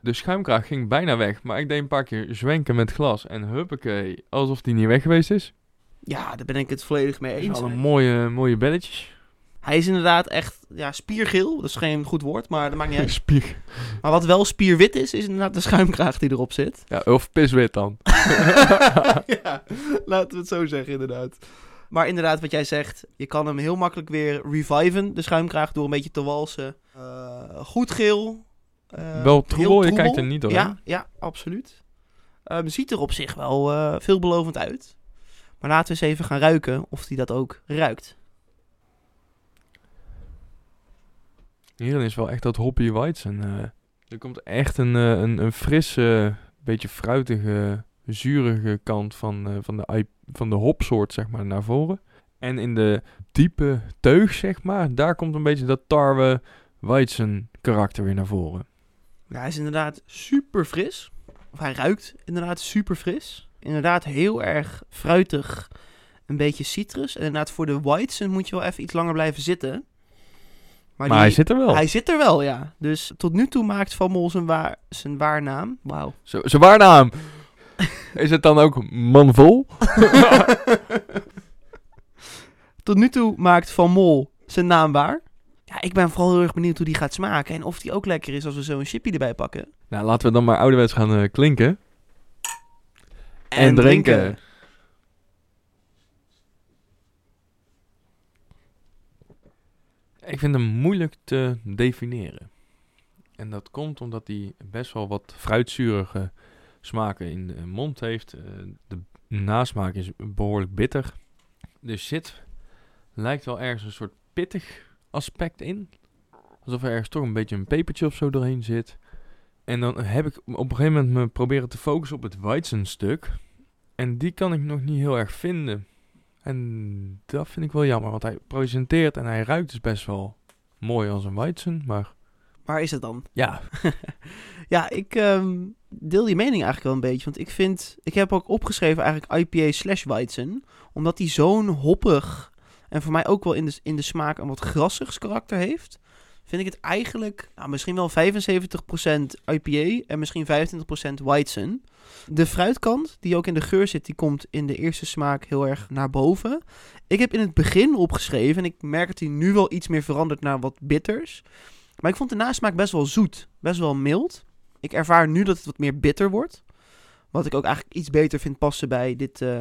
De schuimkraag ging bijna weg, maar ik deed een paar keer zwenken met glas en huppakee, alsof die niet weg geweest is. Ja, daar ben ik het volledig mee eens. Alle mooie, mooie belletjes. Hij is inderdaad echt ja, spiergeel. Dat is geen goed woord, maar dat maakt niet uit. Spieg. Maar wat wel spierwit is, is inderdaad de schuimkraag die erop zit. Ja, of piswit dan. ja, laten we het zo zeggen inderdaad. Maar inderdaad, wat jij zegt, je kan hem heel makkelijk weer reviven, de schuimkraag, door een beetje te walsen. Eh, goed geel. eh, Wel heel troebel, je kijkt er niet doorheen. Ja, ja, absoluut. Ehm, ziet er op zich wel eh, veelbelovend uit. Maar laten we eens even gaan ruiken of hij dat ook ruikt. Hierin is wel echt dat hoppy weizen. eh er komt echt een, eh, een, een frisse, beetje fruitige, zurige kant van, eh, van, de, van de hopsoort, zeg maar, naar voren. En in de diepe teug, zeg maar, daar komt een beetje dat tarwe weizen karakter weer naar voren. Ja, hij is inderdaad super fris. Of hij ruikt inderdaad super fris. Inderdaad heel erg fruitig. Een beetje citrus. En inderdaad voor de Weizen moet je wel even iets langer blijven zitten. Maar, die- hij zit er wel. Hij zit er wel, ja. Dus tot nu toe maakt Van Mol zijn, waar, zijn waarnaam. Wauw. Zijn waarnaam. is het dan ook manvol? tot nu toe maakt Van Mol zijn naam waar. Ja, ik ben vooral heel erg benieuwd hoe die gaat smaken. En of die ook lekker is als we zo een chippy erbij pakken. nou, laten we dan maar ouderwets gaan eh, klinken. En, drinken. Ik vind hem moeilijk te definiëren. En dat komt omdat hij best wel wat fruitzurige smaken in de mond heeft. Eh, De nasmaak is behoorlijk bitter. Er zit, lijkt wel ergens een soort pittig aspect in. Alsof er ergens toch een beetje een pepertje of zo doorheen zit. En dan heb ik op een gegeven moment me proberen te focussen op het Weizenstuk. En die kan ik nog niet heel erg vinden. En dat vind ik wel jammer, want hij presenteert en hij ruikt dus best wel mooi als een Weizen. Maar Waar is het dan? ja, Ja, ik ehm, deel die mening eigenlijk wel een beetje. Want ik vind, ik heb ook opgeschreven eigenlijk IPA slash Weizen. Omdat die zo'n hoppig en voor mij ook wel in de, in de smaak een wat grassigs karakter heeft. Vind ik het eigenlijk nou, misschien wel 75% IPA en misschien 25% Weizen. De fruitkant, die ook in de geur zit, die komt in de eerste smaak heel erg naar boven. Ik heb in het begin opgeschreven, en ik merk dat hij nu wel iets meer verandert naar wat bitters. Maar ik vond de nasmaak best wel zoet, best wel mild. Ik ervaar nu dat het wat meer bitter wordt. Wat ik ook eigenlijk iets beter vind passen bij dit eh,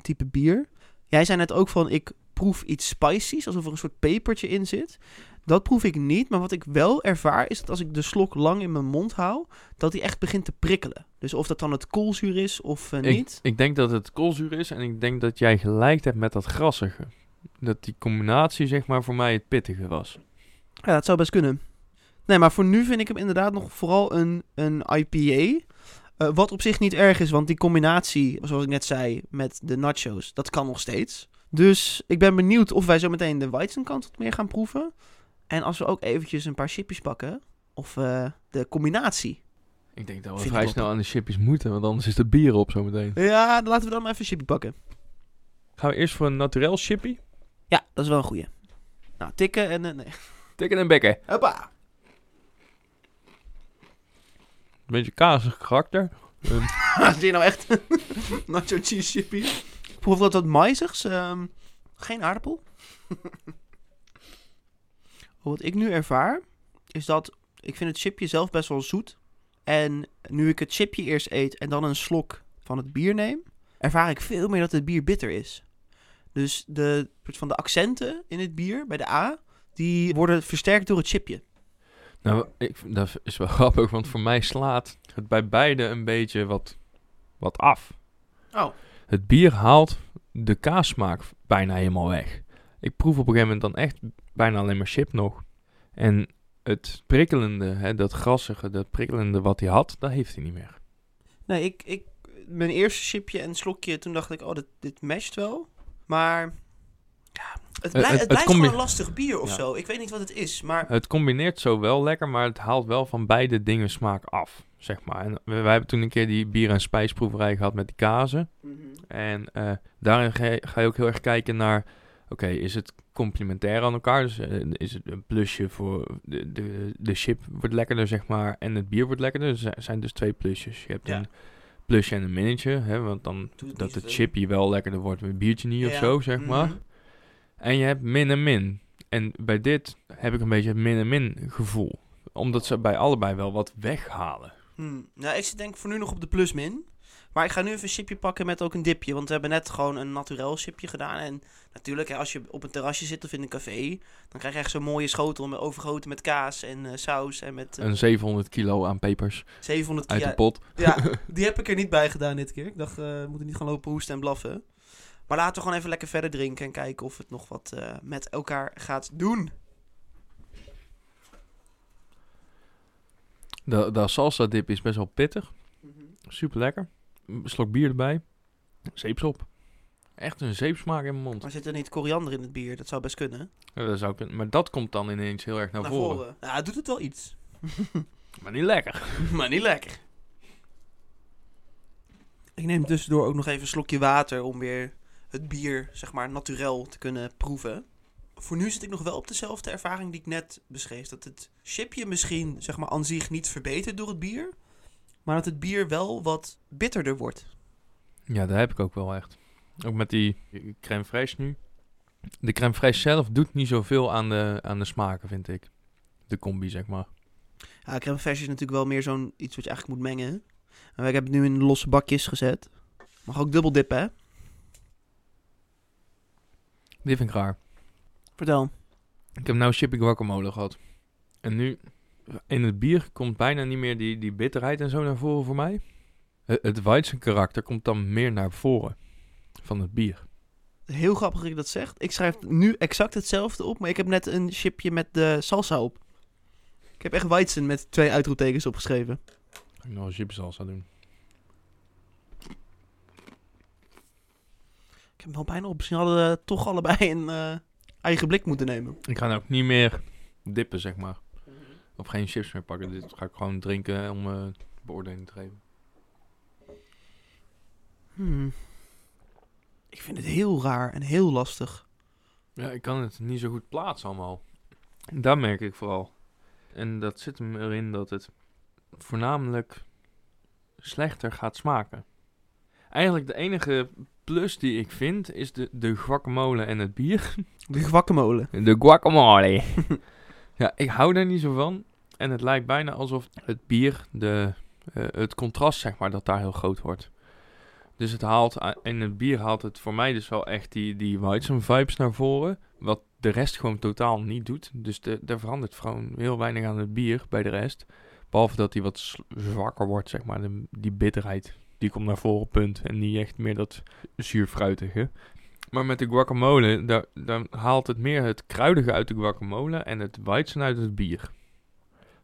type bier. Jij zei net ook van, ik proef iets spicy's, alsof er een soort pepertje in zit. Dat proef ik niet, maar wat ik wel ervaar is dat als ik de slok lang in mijn mond hou, dat die echt begint te prikkelen. Dus of dat dan het koolzuur is of eh, ik, niet. ik denk dat het koolzuur is en ik denk dat jij gelijk hebt met dat grassige. Dat die combinatie zeg maar voor mij het pittige was. Ja, dat zou best kunnen. Nee, maar voor nu vind ik hem inderdaad nog vooral een, een IPA. Eh, wat op zich niet erg is, want die combinatie, zoals ik net zei, met de nachos, dat kan nog steeds. Dus ik ben benieuwd of wij zo meteen de Weizenkant wat meer gaan proeven. En als we ook eventjes een paar chipjes pakken, of eh, de combinatie. Ik denk dat we Vind vrij snel aan de chipjes moeten, want anders is het bier op zometeen. Ja, dan laten we dan maar even een chipje pakken. Gaan we eerst voor een naturel chippy? Ja, dat is wel een goeie. Nou, tikken en... eh, nee. Tikken en bekken. Hoppa! Een beetje kazig karakter. Ehm, Zie je nou echt nacho cheese chippy? Ik proef wat wat maizigs. ehm, geen aardappel. wat ik nu ervaar, is dat ik vind het chipje zelf best wel zoet. En nu ik het chipje eerst eet en dan een slok van het bier neem, ervaar ik veel meer dat het bier bitter is. Dus de, soort van de accenten in het bier, bij de A, die worden versterkt door het chipje. Nou, ik, dat is wel grappig, want voor mij slaat het bij beide een beetje wat, wat af. Oh. Het bier haalt de kaassmaak bijna helemaal weg. Ik proef op een gegeven moment dan echt bijna alleen maar chip nog. En het prikkelende, hè, dat grassige, dat prikkelende wat hij had, dat heeft hij niet meer. Nee, ik, ik, mijn eerste chipje en slokje, toen dacht ik, oh, dit, dit matcht wel. Maar ja, het, blij- het- het, het blijft gewoon een lastig bier of Ja. zo. Ik weet niet wat het is, maar... Het combineert zo wel lekker, maar het haalt wel van beide dingen smaak af, zeg maar. En we, wij hebben toen een keer die bier- en spijsproeverij gehad met die kazen. Mhm. En eh, daarin ga je, ga je ook heel erg kijken naar, oké, is het complementair aan elkaar? Dus eh, is het een plusje voor de, de, de chip wordt lekkerder, zeg maar, en het bier wordt lekkerder. Dus er zijn dus twee plusjes. Je hebt Ja. een plusje en een minnetje, hè, want dan Doet het dat het zoveel. chipje wel lekkerder wordt, met het biertje niet of zo, zeg maar. Mhm. En je hebt min en min. En bij dit heb ik een beetje het min en min gevoel. Omdat ze bij allebei wel wat weghalen. Hmm. Nou, ik zit denk ik voor nu nog op de plus-min. Maar ik ga nu even een chipje pakken met ook een dipje. Want we hebben net gewoon een naturel chipje gedaan. En natuurlijk, hè, als je op een terrasje zit of in een café... dan krijg je echt zo'n mooie schotel met overgoten met kaas en eh, saus. En met eh, Een 700 kilo aan pepers 700 uit ja, de pot. Ja, die heb ik er niet bij gedaan dit keer. Ik dacht, eh, we moeten niet gaan lopen hoesten en blaffen. Maar laten we gewoon even lekker verder drinken en kijken of het nog wat met elkaar gaat doen. De, de salsa dip is best wel pittig. Super lekker. Een slok bier erbij. Zeepsop. Echt een zeepsmaak in mijn mond. Maar zit er niet koriander in het bier? Dat zou best kunnen. Ja, dat zou kunnen. Maar dat komt dan ineens heel erg naar, voren. Ja, het doet het wel iets. Maar niet lekker. maar niet lekker. Ik neem tussendoor ook nog even een slokje water om weer het bier, zeg maar, naturel te kunnen proeven. Voor nu zit ik nog wel op dezelfde ervaring die ik net beschreef. Dat het chipje misschien, zeg maar, aan zich niet verbetert door het bier. Maar dat het bier wel wat bitterder wordt. Ja, dat heb ik ook wel echt. Ook met die crème fraîche nu. De crème fraîche zelf doet niet zoveel aan de, aan de smaken, vind ik. De combi, zeg maar. Ja, crème fraîche is natuurlijk wel meer zo'n iets wat je eigenlijk moet mengen. En ik heb het nu in losse bakjes gezet. Mag ook dubbel dippen, hè? Die vind ik raar. Vertel. Ik heb nou chippy guacamole gehad. En nu, in het bier komt bijna niet meer die, die bitterheid en zo naar voren voor mij. Het, het karakter komt dan meer naar voren van het bier. Heel grappig dat je dat zegt. Ik schrijf nu exact hetzelfde op, maar ik heb net een chipje met de salsa op. Ik heb echt Weizen met twee uitroeptekens opgeschreven. Ga ik nog een chip salsa doen. Ik heb wel bijna op. Misschien hadden we toch allebei een eh, eigen blik moeten nemen. Ik ga nou ook niet meer dippen, zeg maar. Of geen chips meer pakken. Dit ga ik gewoon drinken om eh beoordeling te geven. Hmm. Ik vind het heel raar en heel lastig. Ja, ik kan het niet zo goed plaatsen allemaal. Daar merk ik vooral. En dat zit hem erin dat het voornamelijk slechter gaat smaken. Eigenlijk de enige plus die ik vind is de, de guacamole en het bier. De gwakkemolen. De guacamole. ja, ik hou daar niet zo van. En het lijkt bijna alsof het bier, de, eh, het contrast zeg maar, dat daar heel groot wordt. Dus het haalt, in het bier haalt het voor mij dus wel echt die, die Weizen vibes naar voren. Wat de rest gewoon totaal niet doet. Dus de, er verandert gewoon heel weinig aan het bier bij de rest. Behalve dat die wat zwakker wordt, zeg maar. De- die bitterheid, die komt naar voren, punt. En niet echt meer dat zuurfruitige. Maar met de guacamole, daar, daar haalt het meer het kruidige uit de guacamole en het Weizen uit het bier.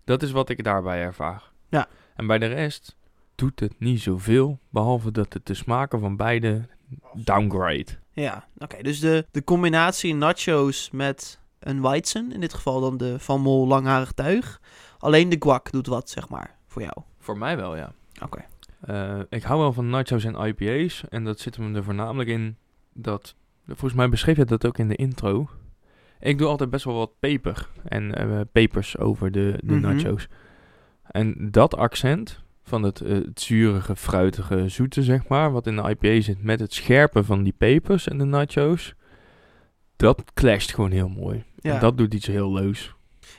Dat is wat ik daarbij ervaar. Ja. En bij de rest doet het niet zoveel, behalve dat het de smaken van beide downgrade. Ja, oké. dus de, de combinatie nachos met een Weizen, in dit geval dan de Van Mol langharig tuig. Alleen de guac doet wat, zeg maar, voor jou. Voor mij wel, ja. Oké. Eh, ik hou wel van nachos en IPA's. En dat zit hem er voornamelijk in dat... Volgens mij beschreef je dat ook in de intro. Ik doe altijd best wel wat peper. En eh, pepers over de, de Mhm. nachos. En dat accent van het, het zurige, fruitige, zoete, zeg maar... wat in de IPA zit met het scherpe van die pepers en de nachos... dat clasht gewoon heel mooi. Ja. En dat doet iets heel leus.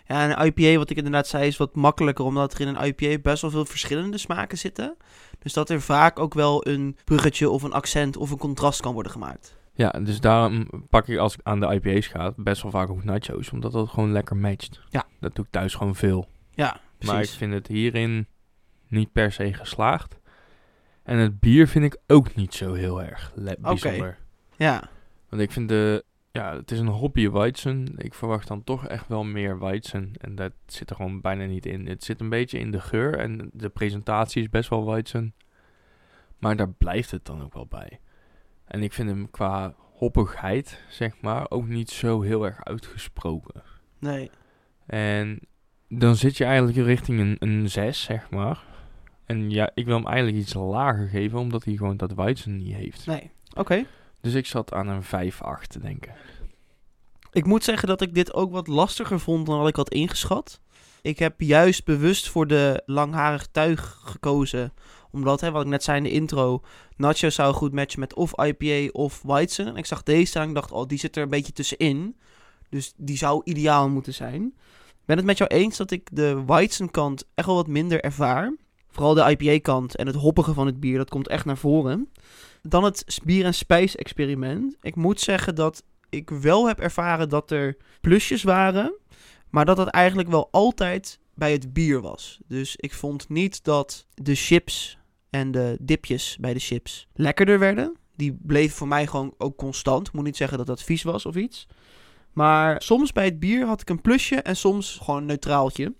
Ja, en een IPA, wat ik inderdaad zei, is wat makkelijker, omdat er in een IPA best wel veel verschillende smaken zitten. Dus dat er vaak ook wel een bruggetje of een accent of een contrast kan worden gemaakt. Ja, dus daarom pak ik als ik aan de IPA's ga best wel vaak ook nachos. Omdat dat gewoon lekker matcht. Ja. Dat doe ik thuis gewoon veel. Ja, Maar ik precies. vind het hierin niet per se geslaagd. En het bier vind ik ook niet zo heel erg bijzonder. Ja, Want ik vind de ja, het is een hobby Weizen. Ik verwacht dan toch echt wel meer Weizen. En dat zit er gewoon bijna niet in. Het zit een beetje in de geur en de presentatie is best wel Weizen. Maar daar blijft het dan ook wel bij. En ik vind hem qua hoppigheid, zeg maar, ook niet zo heel erg uitgesproken. Nee. En dan zit je eigenlijk richting een, een 6, zeg maar. En ja, ik wil hem eigenlijk iets lager geven, omdat hij gewoon dat Weizen niet heeft. Nee. Oké. Dus ik zat aan een 5-8 te denken. Ik moet zeggen dat ik dit ook wat lastiger vond dan wat ik had ingeschat. Ik heb juist bewust voor de langharig tuig gekozen. Omdat, hè, wat ik net zei in de intro, Nacho zou goed matchen met of IPA of Weizen. En ik zag deze en ik dacht, oh, die zit er een beetje tussenin. Dus die zou ideaal moeten zijn. Ik ben het met jou eens dat ik de Weizen kant echt wel wat minder ervaar. Vooral de IPA kant en het hoppige van het bier, dat komt echt naar voren. Dan het bier- en spijs-experiment. Ik moet zeggen dat ik wel heb ervaren dat er plusjes waren. Maar dat dat eigenlijk wel altijd bij het bier was. Dus ik vond niet dat de chips en de dipjes bij de chips lekkerder werden. Die bleven voor mij gewoon ook constant. Ik moet niet zeggen dat dat vies was of iets. Maar soms bij het bier had ik een plusje en soms gewoon een neutraaltje.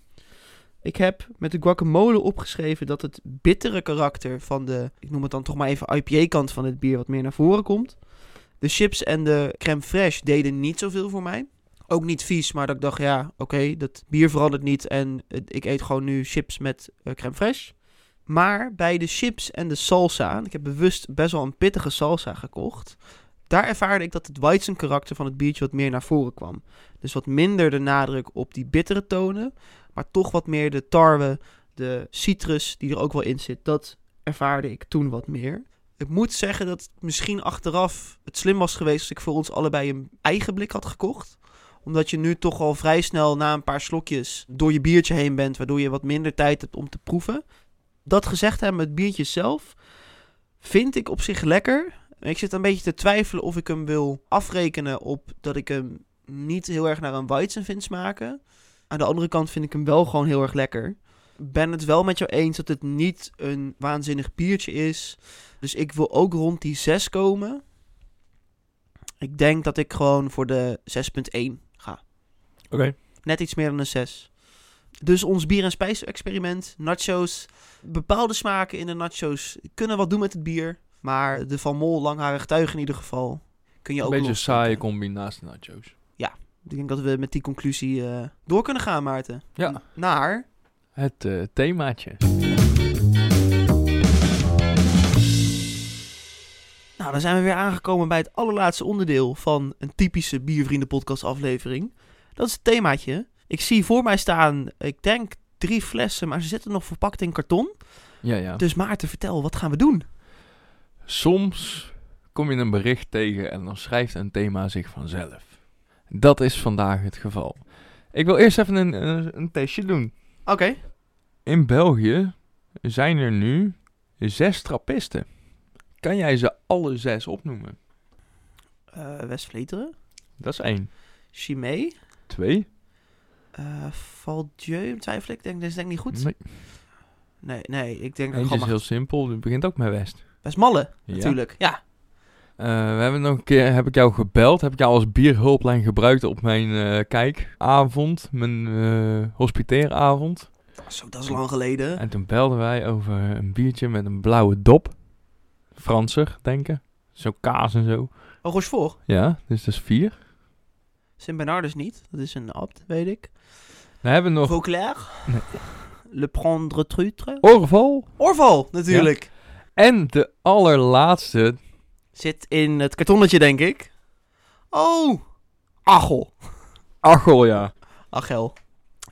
Ik heb met de guacamole opgeschreven dat het bittere karakter van de, ik noem het dan toch maar even IPA-kant van het bier wat meer naar voren komt. De chips en de crème fraîche deden niet zoveel voor mij. Ook niet vies, maar dat ik dacht, ja, oké, dat bier verandert niet en ik eet gewoon nu chips met eh, crème fraîche. Maar bij de chips en de salsa, ik heb bewust best wel een pittige salsa gekocht. Daar ervaarde ik dat het Weizen karakter van het biertje wat meer naar voren kwam. Dus wat minder de nadruk op die bittere tonen, maar toch wat meer de tarwe, de citrus die er ook wel in zit. Dat ervaarde ik toen wat meer. Ik moet zeggen dat misschien achteraf het slim was geweest als ik voor ons allebei een eigen blik had gekocht. Omdat je nu toch al vrij snel na een paar slokjes door je biertje heen bent, waardoor je wat minder tijd hebt om te proeven. Dat gezegd hebben, het biertje zelf vind ik op zich lekker. Ik zit een beetje te twijfelen of ik hem wil afrekenen op dat ik hem niet heel erg naar een Weizen vind smaken. Aan de andere kant vind ik hem wel gewoon heel erg lekker. Ben het wel met jou eens dat het niet een waanzinnig biertje is. Dus ik wil ook rond die 6 komen. Ik denk dat ik gewoon voor de 6.1 ga. Oké. Net iets meer dan een 6. Dus ons bier- en spijs-experiment, nachos. Bepaalde smaken in de nachos kunnen wat doen met het bier. Maar de Van Mol langharig tuig in ieder geval kun je Een ook beetje een lostrekken. saaie combinatie nachos. Ik denk dat we met die conclusie eh, door kunnen gaan, Maarten. Ja. Naar... Het eh, themaatje. Nou, dan zijn we weer aangekomen bij het allerlaatste onderdeel van een typische Biervrienden podcast aflevering. Dat is het themaatje. Ik zie voor mij staan, ik denk drie flessen, maar ze zitten nog verpakt in karton. Ja, ja. Dus Maarten, vertel, wat gaan we doen? Soms kom je een bericht tegen en dan schrijft een thema zich vanzelf. Dat is vandaag het geval. Ik wil eerst even een, een, een testje doen. Oké. In België zijn er nu zes trappisten. Kan jij ze alle zes opnoemen? Eh West-Vleteren, Dat is één. Chimay, Twee? uh, Valdieu, twijfel ik. Denk, dat is denk ik niet goed. Nee. Nee, nee, ik denk Eentje is heel simpel. Het begint ook met West. Westmalle, Ja. natuurlijk. Ja. Eh, we hebben nog een keer, heb ik jou gebeld, heb ik jou als bierhulplijn gebruikt op mijn eh, kijkavond, mijn eh hospiteeravond. Zo, dat is lang geleden. En toen belden wij over een biertje met een blauwe dop. Franser, denken. Zo kaas en zo. Oh, Rochefort. Ja, dus dat is vier. Sint-Bernardus niet. Dat is een abt, weet ik. Dan hebben we nog Vauclair. Nee. Le Prendre Trutre. Orval. Orval, natuurlijk. En de allerlaatste, Zit in het kartonnetje, denk ik. Oh, Achel. Achel, ja. Achel.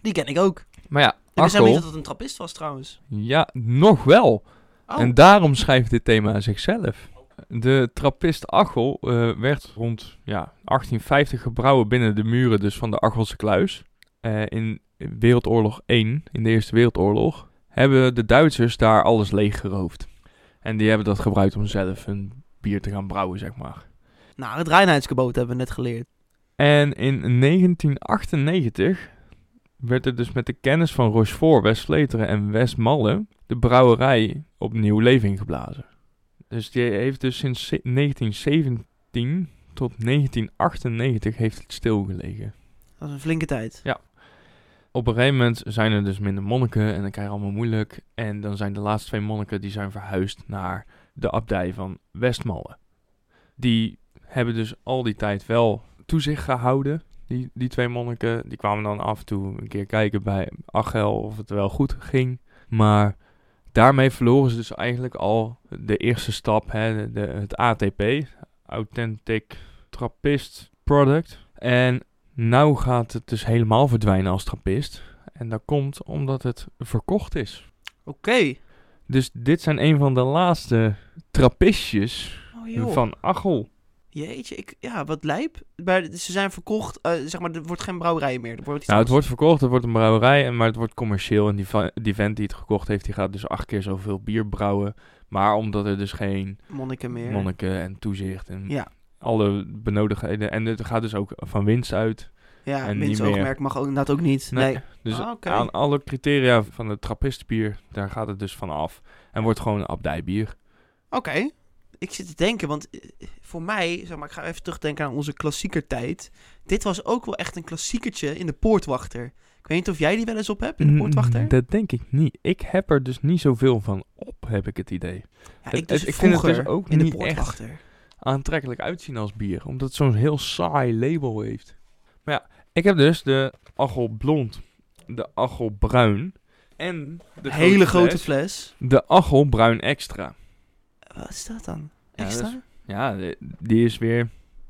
Die ken ik ook. Maar ja, Ik wist niet Achel, dat het een trappist was, trouwens. ja, nog wel. Oh, En daarom schrijft dit thema zichzelf. De trappist Achel eh, werd rond ja, 1850 gebrouwen binnen de muren dus van de Achelse kluis. Eh, in Wereldoorlog 1, in de Eerste Wereldoorlog, hebben de Duitsers daar alles leeggeroofd. En die hebben dat gebruikt om zelf hun bier te gaan brouwen, zeg maar. nou, het reinheidsgebod hebben we net geleerd. En in 1998 werd er dus met de kennis van Rochefort, West-Vleteren en Westmalle de brouwerij opnieuw leven ingeblazen. Dus die heeft dus sinds ze- 1917 tot 1998 heeft het stilgelegen. Dat is een flinke tijd. Op een gegeven moment zijn er dus minder monniken en dan krijg je allemaal moeilijk. En dan zijn de laatste twee monniken die zijn verhuisd naar de abdij van Westmalle. Die hebben dus al die tijd wel toezicht gehouden. Die, die twee monniken, die kwamen dan af en toe een keer kijken bij Achel of het wel goed ging. Maar daarmee verloren ze dus eigenlijk al de eerste stap, hè, de, het ATP, Authentic Trappist Product. En nou gaat het dus helemaal verdwijnen als trappist. En dat komt omdat het verkocht is. Oké. Dus dit zijn een van de laatste trappistjes Oh van Achel. Jeetje, ik, ja, wat lijp. Maar ze zijn verkocht, eh, zeg maar, er wordt geen brouwerij meer. Er wordt iets Nou, het wordt verkocht, het wordt een brouwerij, maar het wordt commercieel. En die, die vent die het gekocht heeft, die gaat dus acht keer zoveel bier brouwen. Maar omdat er dus geen monniken meer. monniken en toezicht en Ja. alle benodigdheden... En het gaat dus ook van winst uit. Ja, En winstoogmerk mag ook, inderdaad ook niet. Nee. Dus Ah, aan alle criteria van het trappistenbier, daar gaat het dus van af. En wordt gewoon een abdijbier. Oké. Ik zit te denken, want eh, voor mij, zeg maar, ik ga even terugdenken aan onze klassieker tijd. Dit was ook wel echt een klassiekertje in de Poortwachter. Ik weet niet of jij die wel eens op hebt in de Poortwachter. Mm, Dat denk ik niet. Ik heb er dus niet zoveel van op, heb ik het idee. ja, ik, dus het- ik vind het dus ook in de niet echt. Poortwachter. Aantrekkelijk uitzien als bier, omdat het zo'n heel saai label heeft. Maar ja, ik heb dus de Achel Blond, de Achel Bruin en de hele grote fles, fles. de Achel Bruin Extra. Wat is dat dan? Ja, Extra? Ja, de- die is weer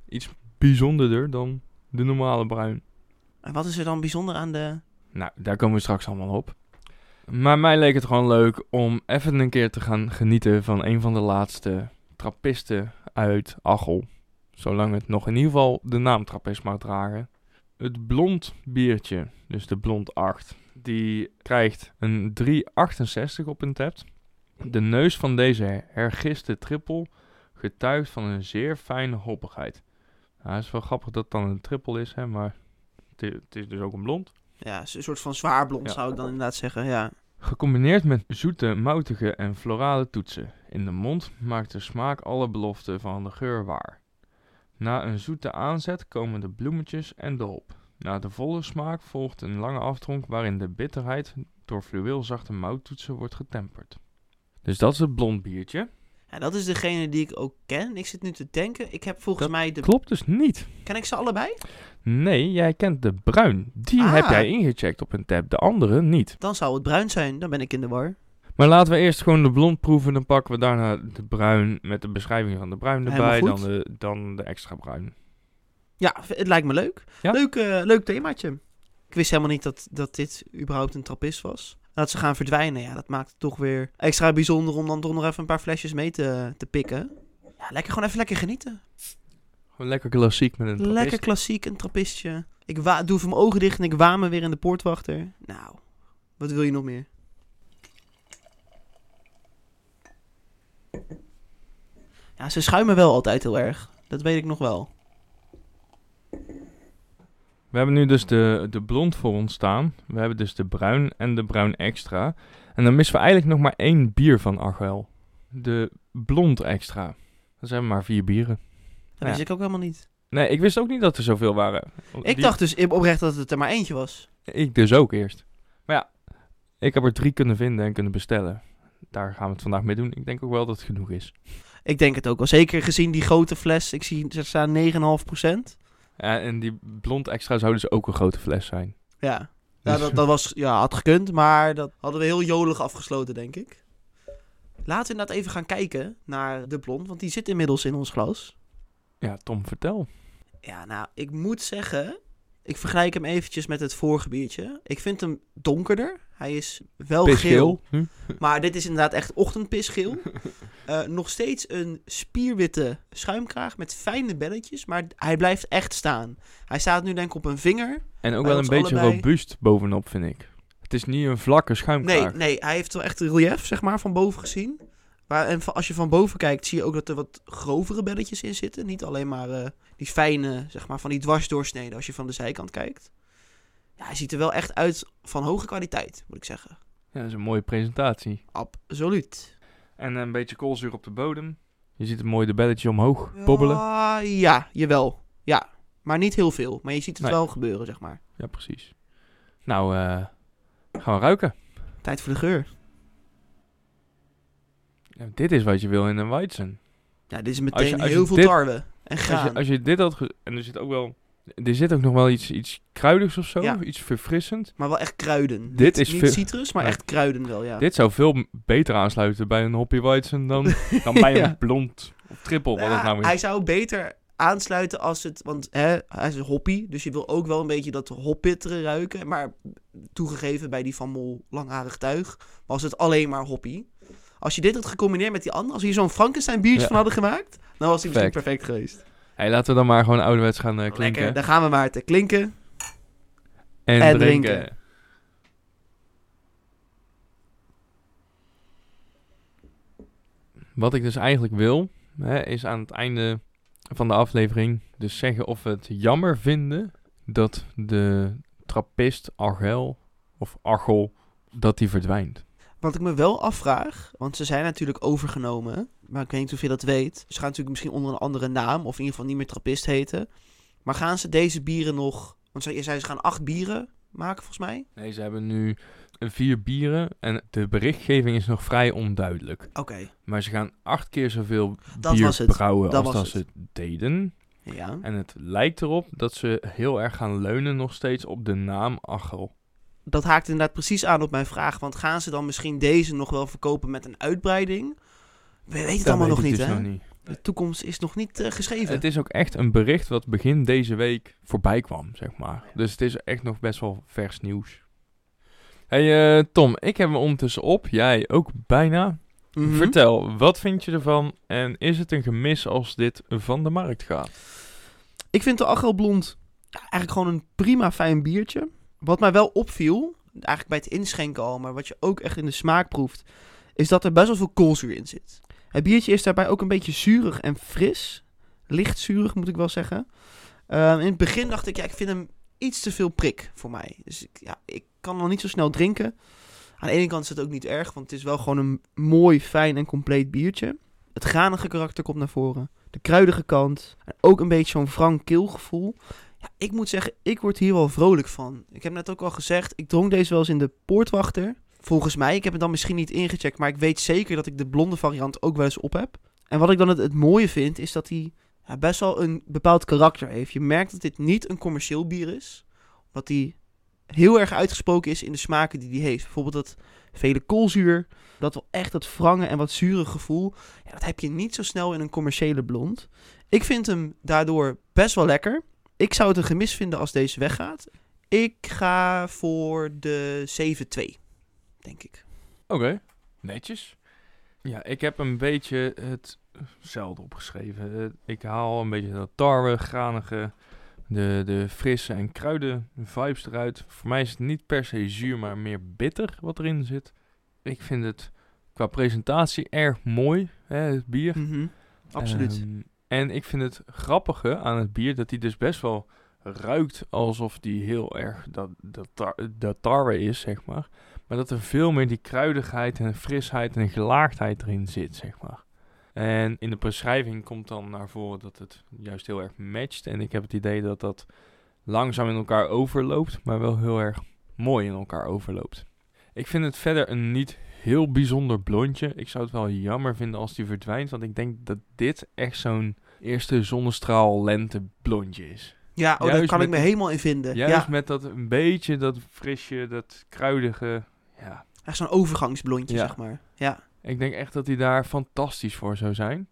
iets bijzonderder dan de normale bruin. En wat is er dan bijzonder aan de... Nou, daar komen we straks allemaal op. Maar mij leek het gewoon leuk om even een keer te gaan genieten van een van de laatste trappisten uit Achel. Zolang het nog in ieder geval de naam trappist mag dragen. Het blond biertje, dus de blond 8, die krijgt een 368 op een tap. De neus van deze hergiste trippel getuigt van een zeer fijne hoppigheid. Nou, het is wel grappig dat het dan een trippel is, hè, maar het is dus ook een blond. Ja, een soort van zwaar blond Ja. zou ik dan inderdaad zeggen, ja. Gecombineerd met zoete, moutige en florale toetsen. In de mond maakt de smaak alle beloften van de geur waar. Na een zoete aanzet komen de bloemetjes en de hop. Na de volle smaak volgt een lange aftronk waarin de bitterheid door fluweelzachte mouttoetsen wordt getemperd. Dus dat is het blond biertje. Ja, dat is degene die ik ook ken. Ik zit nu te denken, ik heb volgens Dat mij de... Klopt dus niet. Ken ik ze allebei? Nee, jij kent de bruin. Die Ah. heb jij ingecheckt op een tab, de andere niet. Dan zou het bruin zijn, dan ben ik in de war. Maar laten we eerst gewoon de blond proeven. Dan pakken we daarna de bruin met de beschrijving van de bruin erbij. Dan de, dan de extra bruin. Ja, het lijkt me leuk. Ja? Leuk, eh, leuk themaatje. Ik wist helemaal niet dat, dat dit überhaupt een trappist was. Dat ze gaan verdwijnen, ja, dat maakt het toch weer extra bijzonder om dan toch nog even een paar flesjes mee te, te pikken. Ja, lekker gewoon even lekker genieten. Gewoon lekker klassiek met een Lekker klassiek, een trappistje. Ik doe even mijn ogen dicht en ik waan me weer in de poortwachter. Nou, wat wil je nog meer? Ja, ze schuimen wel altijd heel erg. Dat weet ik nog wel. We hebben nu dus de, de blond voor ons staan. We hebben dus de bruin en de bruin extra. En dan missen we eigenlijk nog maar één bier van Argel. De blond extra. Dat zijn maar vier bieren. Dat Ja. wist ik ook helemaal niet. Nee, ik wist ook niet dat er zoveel waren. Ik Die- dacht dus oprecht dat het er maar eentje was. Ik dus ook eerst. Maar ja, ik heb er drie kunnen vinden en kunnen bestellen. Daar gaan we het vandaag mee doen. Ik denk ook wel dat het genoeg is. Ik denk het ook wel. Zeker gezien die grote fles. Ik zie er staan 9,5%. Ja, en die blond extra zou dus ook een grote fles zijn. Ja. Ja, Dus- dat, dat was, ja, had gekund, maar dat hadden we heel jolig afgesloten, denk ik. Laten we inderdaad even gaan kijken naar de blond, want die zit inmiddels in ons glas. Ja, Tom, vertel. Ja, nou, ik moet zeggen, ik vergelijk hem eventjes met het vorige biertje. Ik vind hem donkerder. Hij is wel geel. Hm? maar dit is inderdaad echt ochtendpisgeel. Eh, nog steeds een spierwitte schuimkraag met fijne belletjes, maar hij blijft echt staan. Hij staat nu denk ik op een vinger. En ook wel een beetje allebei. robuust bovenop, vind ik. Het is niet een vlakke Nee, schuimkraag. nee, hij heeft wel echt relief, zeg maar, van boven gezien. Maar, en als je van boven kijkt, zie je ook dat er wat grovere belletjes in zitten. Niet alleen maar eh, die fijne, zeg maar, van die dwarsdoorsneden als je van de zijkant kijkt. Ja, hij ziet er wel echt uit van hoge kwaliteit, moet ik zeggen. Ja, dat is een mooie presentatie. Absoluut. En een beetje koolzuur op de bodem. Je ziet een mooi de belletje omhoog bobbelen. Ah, ja, jawel. Ja, maar niet heel veel. Maar je ziet het Nee. wel gebeuren, zeg maar. Ja, precies. Nou, eh, gaan we ruiken. Tijd voor de geur. Ja, dit is wat je wil in een Weizen. Ja, dit is Als meteen je- als je heel veel dit- tarwe en Als graan. je, als je dit had... ge- En er zit ook wel... Er zit ook nog wel iets, iets kruidigs of zo. Ja. Iets verfrissend. Maar wel echt kruiden. Dit niet, is niet citrus, maar echt kruiden wel, ja. Dit zou veel beter aansluiten bij een Hoppy Weizen dan, dan bij Ja. een blond of triple. Wat het nou is. hij zou beter aansluiten als het... Want hè, hij is een hoppy, dus je wil ook wel een beetje dat hoppitteren ruiken. Maar toegegeven bij die Van Mol langharig tuig was het alleen maar hoppy. Als je dit had gecombineerd met die andere... Als we hier zo'n Frankenstein biertje van hadden gemaakt... Dan was hij misschien perfect geweest. Hey, laten we dan maar gewoon ouderwets gaan eh, klinken. Lekker, daar gaan we maar te klinken. En, en drinken. drinken. Wat ik dus eigenlijk wil, hè, is aan het einde van de aflevering dus zeggen of we het jammer vinden dat de trappist Argel of Argel, dat die verdwijnt. Wat ik me wel afvraag, want ze zijn natuurlijk overgenomen, maar ik weet niet of je dat weet. Ze gaan natuurlijk misschien onder een andere naam, of in ieder geval niet meer trappist heten. Maar gaan ze deze bieren nog, want je zei ze gaan acht bieren maken volgens mij. Nee, ze hebben nu vier bieren en de berichtgeving is nog vrij onduidelijk. Oké, Maar ze gaan acht keer zoveel Dat bier was het. brouwen Dat als was dat ze deden. ja. En het lijkt erop dat ze heel erg gaan leunen nog steeds op de naam Argel. Dat haakt inderdaad precies aan op mijn vraag, want gaan ze dan misschien deze nog wel verkopen met een uitbreiding? We weten het allemaal weet nog niet, dus hè? nog niet. De toekomst is nog niet eh, geschreven. Het is ook echt een bericht wat begin deze week voorbij kwam, zeg maar. Dus het is echt nog best wel vers nieuws. Hey eh, Tom, ik heb hem ondertussen op. Jij ook bijna. Mhm. Vertel, wat vind je ervan? En is het een gemis als dit van de markt gaat? Ik vind de Achel Blond eigenlijk gewoon een prima fijn biertje. Wat mij wel opviel, eigenlijk bij het inschenken al, maar wat je ook echt in de smaak proeft, is dat er best wel veel koolzuur in zit. Het biertje is daarbij ook een beetje zuurig en fris. Licht zuurig moet ik wel zeggen. Ehm, in het begin dacht ik, ja, ik vind hem iets te veel prik voor mij. Dus ik, ja, ik kan nog niet zo snel drinken. Aan de ene kant is het ook niet erg, want het is wel gewoon een mooi, fijn en compleet biertje. Het granige karakter komt naar voren. De kruidige kant. En ook een beetje zo'n frank keelgevoel. Ja, ik moet zeggen, ik word hier wel vrolijk van. Ik heb net ook al gezegd, ik dronk deze wel eens in de poortwachter. Volgens mij, ik heb het dan misschien niet ingecheckt, maar ik weet zeker dat ik de blonde variant ook wel eens op heb. En wat ik dan het, mooie vind, is dat hij best wel een bepaald karakter heeft. Je merkt dat dit niet een commercieel bier is. Omdat hij heel erg uitgesproken is in de smaken die hij heeft. Bijvoorbeeld dat vele koolzuur, dat wel echt dat wrange en wat zure gevoel. Ja, dat heb je niet zo snel in een commerciële blond. Ik vind hem daardoor best wel lekker. Ik zou het een gemis vinden als deze weggaat. Ik ga voor de 7-2, denk ik. Oké, netjes. Ja, ik heb een beetje hetzelfde opgeschreven. Eh, Ik haal een beetje dat tarwe, granige, de, de frisse en kruiden vibes eruit. Voor mij is het niet per se zuur, maar meer bitter wat erin zit. Ik vind het qua presentatie erg mooi, hè, het bier. Mhm, Absoluut. Ehm, en ik vind het grappige aan het bier dat hij dus best wel ruikt alsof die heel erg dat, dat, tar, dat tarwe is, zeg maar. Maar dat er veel meer die kruidigheid en frisheid en gelaagdheid erin zit, zeg maar. En in de beschrijving komt dan naar voren dat het juist heel erg matcht. En ik heb het idee dat dat langzaam in elkaar overloopt, maar wel heel erg mooi in elkaar overloopt. Ik vind het verder een niet heel bijzonder blondje. Ik zou het wel jammer vinden als die verdwijnt, want ik denk dat dit echt zo'n eerste zonnestraal lente blondje is. ja, oh, daar kan ik me helemaal in vinden. Juist ja, met dat een beetje dat frisje, dat kruidige. Ja, echt zo'n overgangsblondje, Ja. zeg maar. Ja. ik denk echt dat hij daar fantastisch voor zou zijn.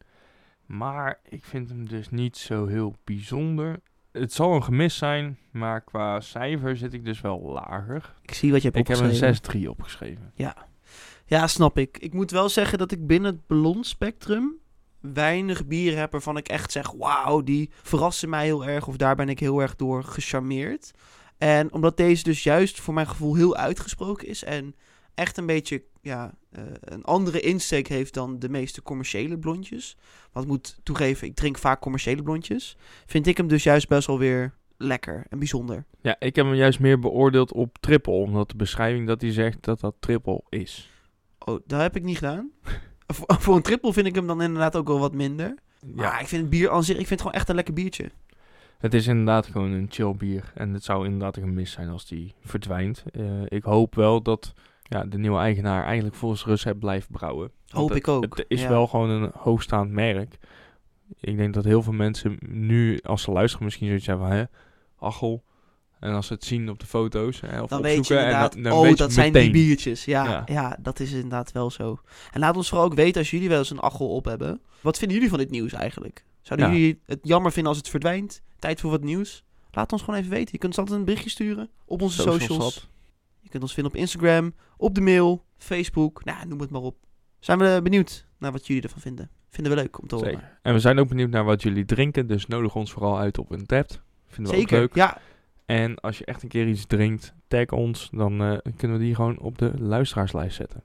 Maar ik vind hem dus niet zo heel bijzonder. Het zal een gemis zijn, maar qua cijfer zit ik dus wel lager. Ik zie wat je hebt Ik heb opgeschreven. een 6-3 opgeschreven. Ja, snap ik. Ik moet wel zeggen dat ik binnen het blond spectrum weinig bieren heb waarvan ik echt zeg, wauw, die verrassen mij heel erg of daar ben ik heel erg door gecharmeerd. En omdat deze dus juist voor mijn gevoel heel uitgesproken is en echt een beetje ja, eh, een andere insteek heeft dan de meeste commerciële blondjes. Want ik moet toegeven, ik drink vaak commerciële blondjes. Vind ik hem dus juist best wel weer lekker en bijzonder. Ja, ik heb hem juist meer beoordeeld op triple. Omdat de beschrijving dat hij zegt dat dat triple is. Oh, dat heb ik niet gedaan. voor, voor een triple vind ik hem dan inderdaad ook wel wat minder. Maar Ja, ik vind het bier aan zich, ik vind het gewoon echt een lekker biertje. Het is inderdaad gewoon een chill bier. En het zou inderdaad een gemis zijn als die verdwijnt. Eh, ik hoop wel dat ja, de nieuwe eigenaar eigenlijk volgens recept blijft brouwen. Want Hoop het- ik ook, Het is ja. wel gewoon een hoogstaand merk. Ik denk dat heel veel mensen nu, als ze luisteren, misschien zoiets hebben van, hè, Achel. En als ze het zien op de foto's, hè, of Dan weet je inderdaad, en dan, dan oh, weet dat zijn die meteen. biertjes. Ja, Ja. ja. dat is inderdaad wel zo. En laat ons vooral ook weten als jullie wel eens een achel op hebben. Wat vinden jullie van dit nieuws eigenlijk? Zouden Ja. jullie het jammer vinden als het verdwijnt? Tijd voor wat nieuws? Laat ons gewoon even weten. Je kunt ons altijd een berichtje sturen op onze Socials. Je kunt ons vinden op Instagram, op de mail, Facebook. Nou, noem het maar op. Zijn we benieuwd naar wat jullie ervan vinden. Vinden we leuk om te horen. Zeker. En we zijn ook benieuwd naar wat jullie drinken, dus nodig ons vooral uit op een tap. Vinden we Zeker. ook leuk. Ja, En als je echt een keer iets drinkt, tag ons, dan eh, kunnen we die gewoon op de luisteraarslijst zetten.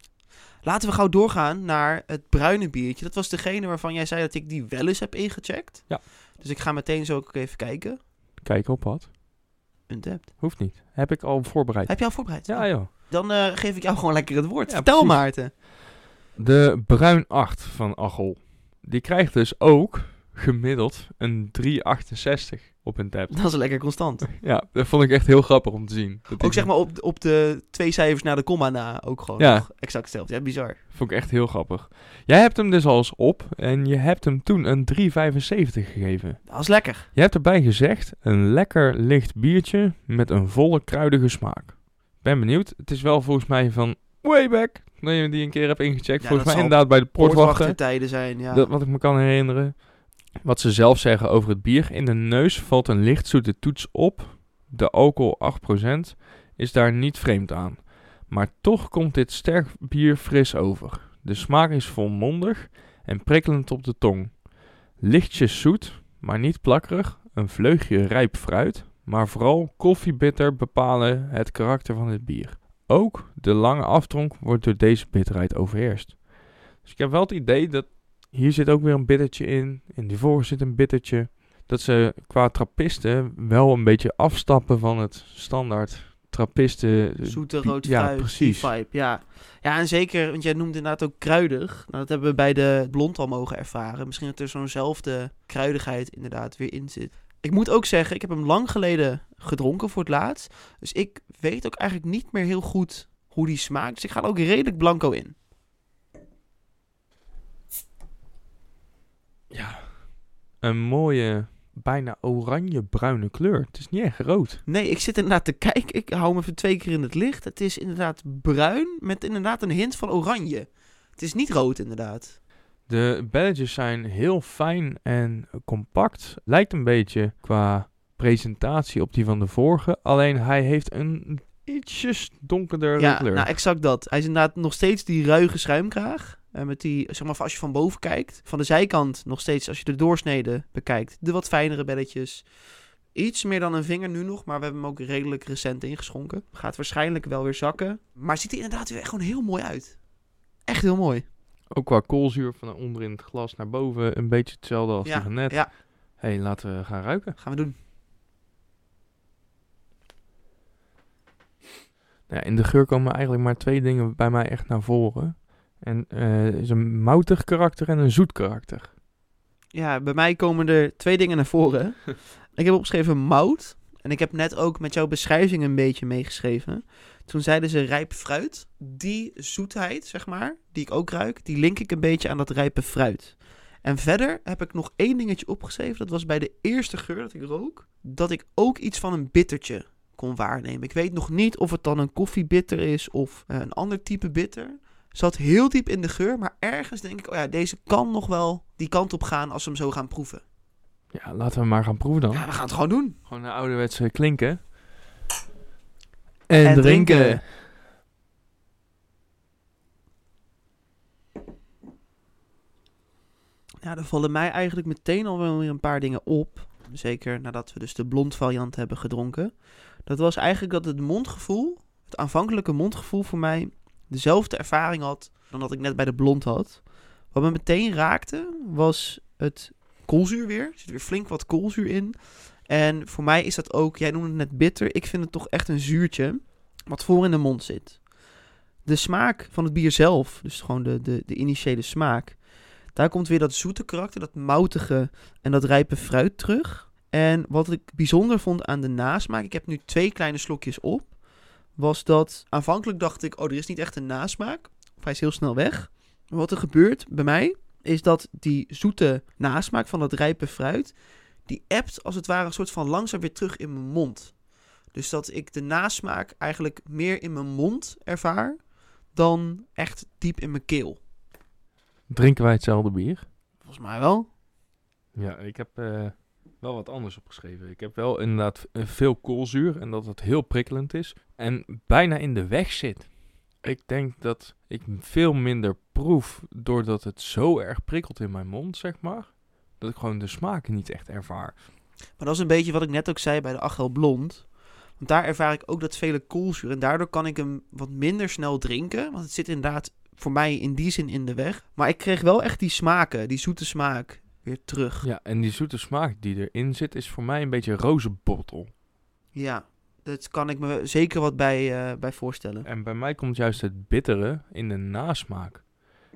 laten we gauw doorgaan naar het bruine biertje. Dat was degene waarvan jij zei dat ik die wel eens heb ingecheckt. Ja. Dus ik ga meteen zo ook even kijken. Kijken op wat. Untapped. Hoeft niet. Heb ik al voorbereid. Heb je al voorbereid? Ja, joh. Dan eh, geef ik jou gewoon lekker het woord. Ja, Vertel precies. Maarten. De Bruin 8 van Achel. Die krijgt dus ook gemiddeld een 368 op een tap. Dat is lekker constant. Ja, dat vond ik echt heel grappig om te zien. Dat Ook zeg maar op, op de twee cijfers na de komma na ook gewoon Ja. nog exact hetzelfde. Ja, bizar. Vond ik echt heel grappig. Jij hebt hem dus al eens op en je hebt hem toen een 375 gegeven. Dat is lekker. Je hebt erbij gezegd, een lekker licht biertje met een volle kruidige smaak. Ben benieuwd. Het is wel volgens mij van way back, dat je die een keer hebt ingecheckt. Ja, volgens mij inderdaad bij de poortwachter. Poortwachtertijden zijn, ja. Dat wat ik me kan herinneren. Wat ze zelf zeggen over het bier. In de neus valt een lichtzoete toets op. De alcohol 8% is daar niet vreemd aan. Maar toch komt dit sterk bier fris over. De smaak is volmondig en prikkelend op de tong. Lichtjes zoet, maar niet plakkerig. Een vleugje rijp fruit. Maar vooral koffiebitter bepalen het karakter van het bier. Ook de lange aftronk wordt door deze bitterheid overheerst. Dus ik heb wel het idee dat hier zit ook weer een bittertje in. In die vorige zit een bittertje. Dat ze qua trappisten wel een beetje afstappen van het standaard trappisten. Zoete bi- rood Ja, fruit, precies. vibe, ja. Ja, en zeker, want jij noemde inderdaad ook kruidig. Nou, dat hebben we bij de blond al mogen ervaren. Misschien dat er zo'nzelfde kruidigheid inderdaad weer in zit. Ik moet ook zeggen, ik heb hem lang geleden gedronken voor het laatst. Dus ik weet ook eigenlijk niet meer heel goed hoe die smaakt. Dus ik ga er ook redelijk blanco in. Ja, een mooie, bijna oranje-bruine kleur. Het is niet echt rood. Nee, ik zit inderdaad te kijken. Ik hou hem even twee keer in het licht. Het is inderdaad bruin met inderdaad een hint van oranje. Het is niet rood inderdaad. De belletjes zijn heel fijn en compact. Lijkt een beetje qua presentatie op die van de vorige. Alleen hij heeft een ietsjes donkerder Ja, kleur. nou exact dat. Hij is inderdaad nog steeds die ruige schuimkraag. Eh, met die, zeg maar, als je van boven kijkt. Van de zijkant nog steeds, als je de doorsnede bekijkt, de wat fijnere belletjes. Iets meer dan een vinger nu nog, maar we hebben hem ook redelijk recent ingeschonken. Gaat waarschijnlijk wel weer zakken. Maar ziet er inderdaad weer gewoon heel mooi uit. Echt heel mooi. Ook qua koolzuur van onder in het glas naar boven een beetje hetzelfde als Ja, die net. ja. hey, laten we gaan ruiken. Gaan we doen. Ja, in de geur komen eigenlijk maar twee dingen bij mij echt naar voren. En eh is een moutig karakter en een zoet karakter. Ja, bij mij komen er twee dingen naar voren. ik heb opgeschreven mout. En ik heb net ook met jouw beschrijving een beetje meegeschreven. Toen zeiden ze rijp fruit. Die zoetheid, zeg maar, die ik ook ruik, die link ik een beetje aan dat rijpe fruit. En verder heb ik nog één dingetje opgeschreven. Dat was bij de eerste geur dat ik rook. Dat ik ook iets van een bittertje kon waarnemen. Ik weet nog niet of het dan een koffiebitter is of eh, een ander type bitter. Zat heel diep in de geur, maar ergens denk ik, oh ja, deze kan nog wel die kant op gaan als we hem zo gaan proeven. Ja, laten we maar gaan proeven dan. Ja, we gaan het gewoon doen. Gewoon een ouderwetse klinken. En, drinken. Ja, er vallen mij eigenlijk meteen al wel weer een paar dingen op. Zeker nadat we dus de blond variant hebben gedronken. Dat was eigenlijk dat het mondgevoel, het aanvankelijke mondgevoel voor mij dezelfde ervaring had dan dat ik net bij de blond had. Wat me meteen raakte was het koolzuur weer. Er zit weer flink wat koolzuur in. En voor mij is dat ook, jij noemde het net bitter. Ik vind het toch echt een zuurtje wat voor in de mond zit. De smaak van het bier zelf, dus gewoon de, de, de initiële smaak. Daar komt weer dat zoete karakter, dat moutige en dat rijpe fruit terug. En wat ik bijzonder vond aan de nasmaak, ik heb nu twee kleine slokjes op, was dat aanvankelijk dacht ik, oh, er is niet echt een nasmaak. Of hij is heel snel weg. Maar wat er gebeurt bij mij, is dat die zoete nasmaak van dat rijpe fruit, die ebt als het ware een soort van langzaam weer terug in mijn mond. Dus dat ik de nasmaak eigenlijk meer in mijn mond ervaar dan echt diep in mijn keel. Drinken wij hetzelfde bier? Volgens mij wel. Ja, ik heb eh, wel wat anders opgeschreven. Ik heb wel inderdaad veel koolzuur en dat het heel prikkelend is. En bijna in de weg zit. Ik denk dat ik veel minder proef doordat het zo erg prikkelt in mijn mond, zeg maar. Dat ik gewoon de smaak niet echt ervaar. Maar dat is een beetje wat ik net ook zei bij de Achel Blond. Want daar ervaar ik ook dat vele koolzuur. En daardoor kan ik hem wat minder snel drinken. Want het zit inderdaad voor mij in die zin in de weg. Maar ik kreeg wel echt die smaken, die zoete smaak, weer terug. Ja, en die zoete smaak die erin zit is voor mij een beetje rozenbottel. Ja, dat kan ik me zeker wat bij, uh, bij voorstellen. En bij mij komt juist het bittere in de nasmaak.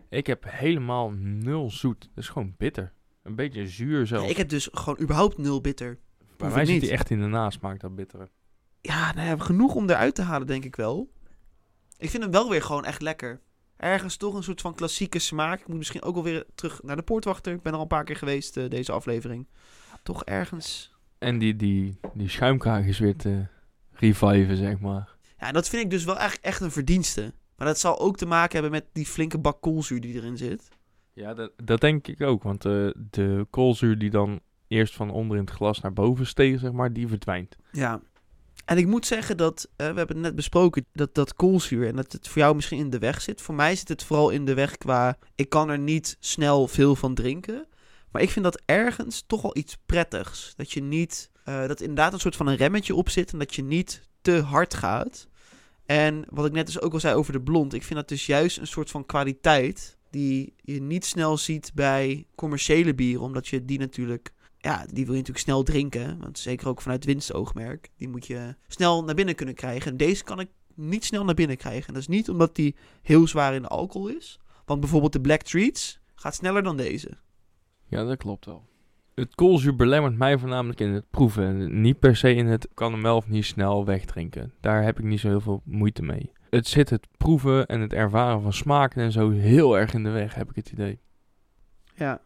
Ik heb helemaal nul zoet. Dat is gewoon bitter. Een beetje zuur zelfs. Ja, ik heb dus gewoon überhaupt nul bitter. Bij mij zit hij echt in de nasmaak, dat bittere. Ja, nou ja, genoeg om eruit te halen, denk ik wel. Ik vind hem wel weer gewoon echt lekker. Ergens toch een soort van klassieke smaak. Ik moet misschien ook wel weer terug naar de poortwachter. Ik ben al een paar keer geweest, uh, deze aflevering. Toch ergens... En die, die, die schuimkraag is weer te reviven, zeg maar. Ja, dat vind ik dus wel echt, echt een verdienste. Maar dat zal ook te maken hebben met die flinke bak koolzuur die erin zit. Ja, dat, dat denk ik ook. Want uh, de koolzuur die dan eerst van onder in het glas naar boven steeg, zeg maar, die verdwijnt. Ja. En ik moet zeggen dat, uh, we hebben het net besproken, dat dat koolzuur en dat het voor jou misschien in de weg zit. Voor mij zit het vooral in de weg qua, ik kan er niet snel veel van drinken. Maar ik vind dat ergens toch wel iets prettigs. Dat je niet, uh, dat inderdaad een soort van een remmetje op zit en dat je niet te hard gaat. En wat ik net dus ook al zei over de blond, ik vind dat dus juist een soort van kwaliteit die je niet snel ziet bij commerciële bieren, omdat je die natuurlijk, ja, die wil je natuurlijk snel drinken, want zeker ook vanuit winstoogmerk, die moet je snel naar binnen kunnen krijgen. En deze kan ik niet snel naar binnen krijgen. En dat is niet omdat die heel zwaar in de alcohol is, want bijvoorbeeld de Black Treats gaat sneller dan deze. Ja, dat klopt wel. Het koolzuur belemmert mij voornamelijk in het proeven. Niet per se in het kan hem wel of niet snel wegdrinken. Daar heb ik niet zo heel veel moeite mee. Het zit het proeven en het ervaren van smaken en zo heel erg in de weg, heb ik het idee. Ja.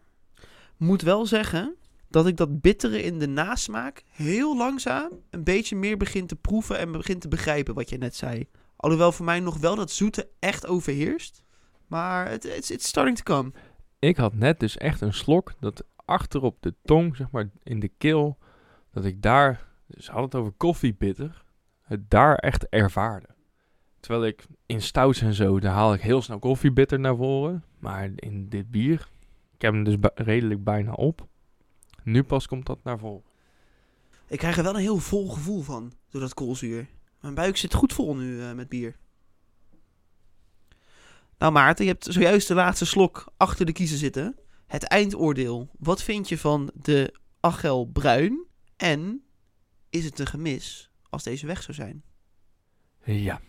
Moet wel zeggen dat ik dat bittere in de nasmaak heel langzaam een beetje meer begin te proeven en begin te begrijpen wat je net zei. Alhoewel voor mij nog wel dat zoete echt overheerst. Maar het it's starting to come. Ik had net dus echt een slok dat achterop de tong, zeg maar in de keel, dat ik daar, dus had het over koffiebitter, het daar echt ervaarde. Terwijl ik in stouts en zo, daar haal ik heel snel koffiebitter naar voren. Maar in dit bier, ik heb hem dus redelijk bijna op. Nu pas komt dat naar voren. Ik krijg er wel een heel vol gevoel van, door dat koolzuur. Mijn buik zit goed vol nu uh, met bier. Nou Maarten, je hebt zojuist de laatste slok achter de kiezen zitten. Het eindoordeel. Wat vind je van de Achel Bruin? En is het een gemis als deze weg zou zijn? Ja,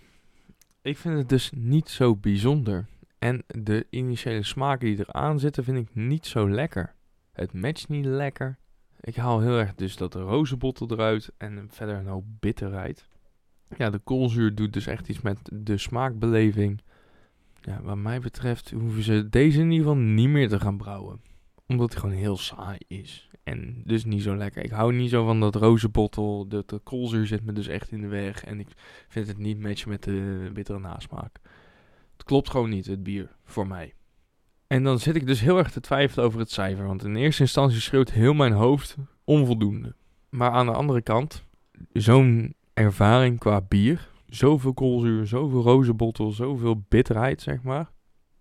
ik vind het dus niet zo bijzonder. En de initiële smaken die eraan zitten vind ik niet zo lekker. Het matcht niet lekker. Ik haal heel erg dus dat rozenbottel eruit en verder een hoop bitterheid. Ja, de koolzuur doet dus echt iets met de smaakbeleving. Ja, wat mij betreft hoeven ze deze in ieder geval niet meer te gaan brouwen. Omdat het gewoon heel saai is. En dus niet zo lekker. Ik hou niet zo van dat rozenbottel. De, de koolzuur zit me dus echt in de weg. En ik vind het niet matchen met de bittere nasmaak. Het klopt gewoon niet, het bier, voor mij. En dan zit ik dus heel erg te twijfelen over het cijfer. Want in eerste instantie schreeuwt heel mijn hoofd onvoldoende. Maar aan de andere kant, zo'n ervaring qua bier. Zoveel koolzuur, zoveel rozenbottel, zoveel bitterheid, zeg maar.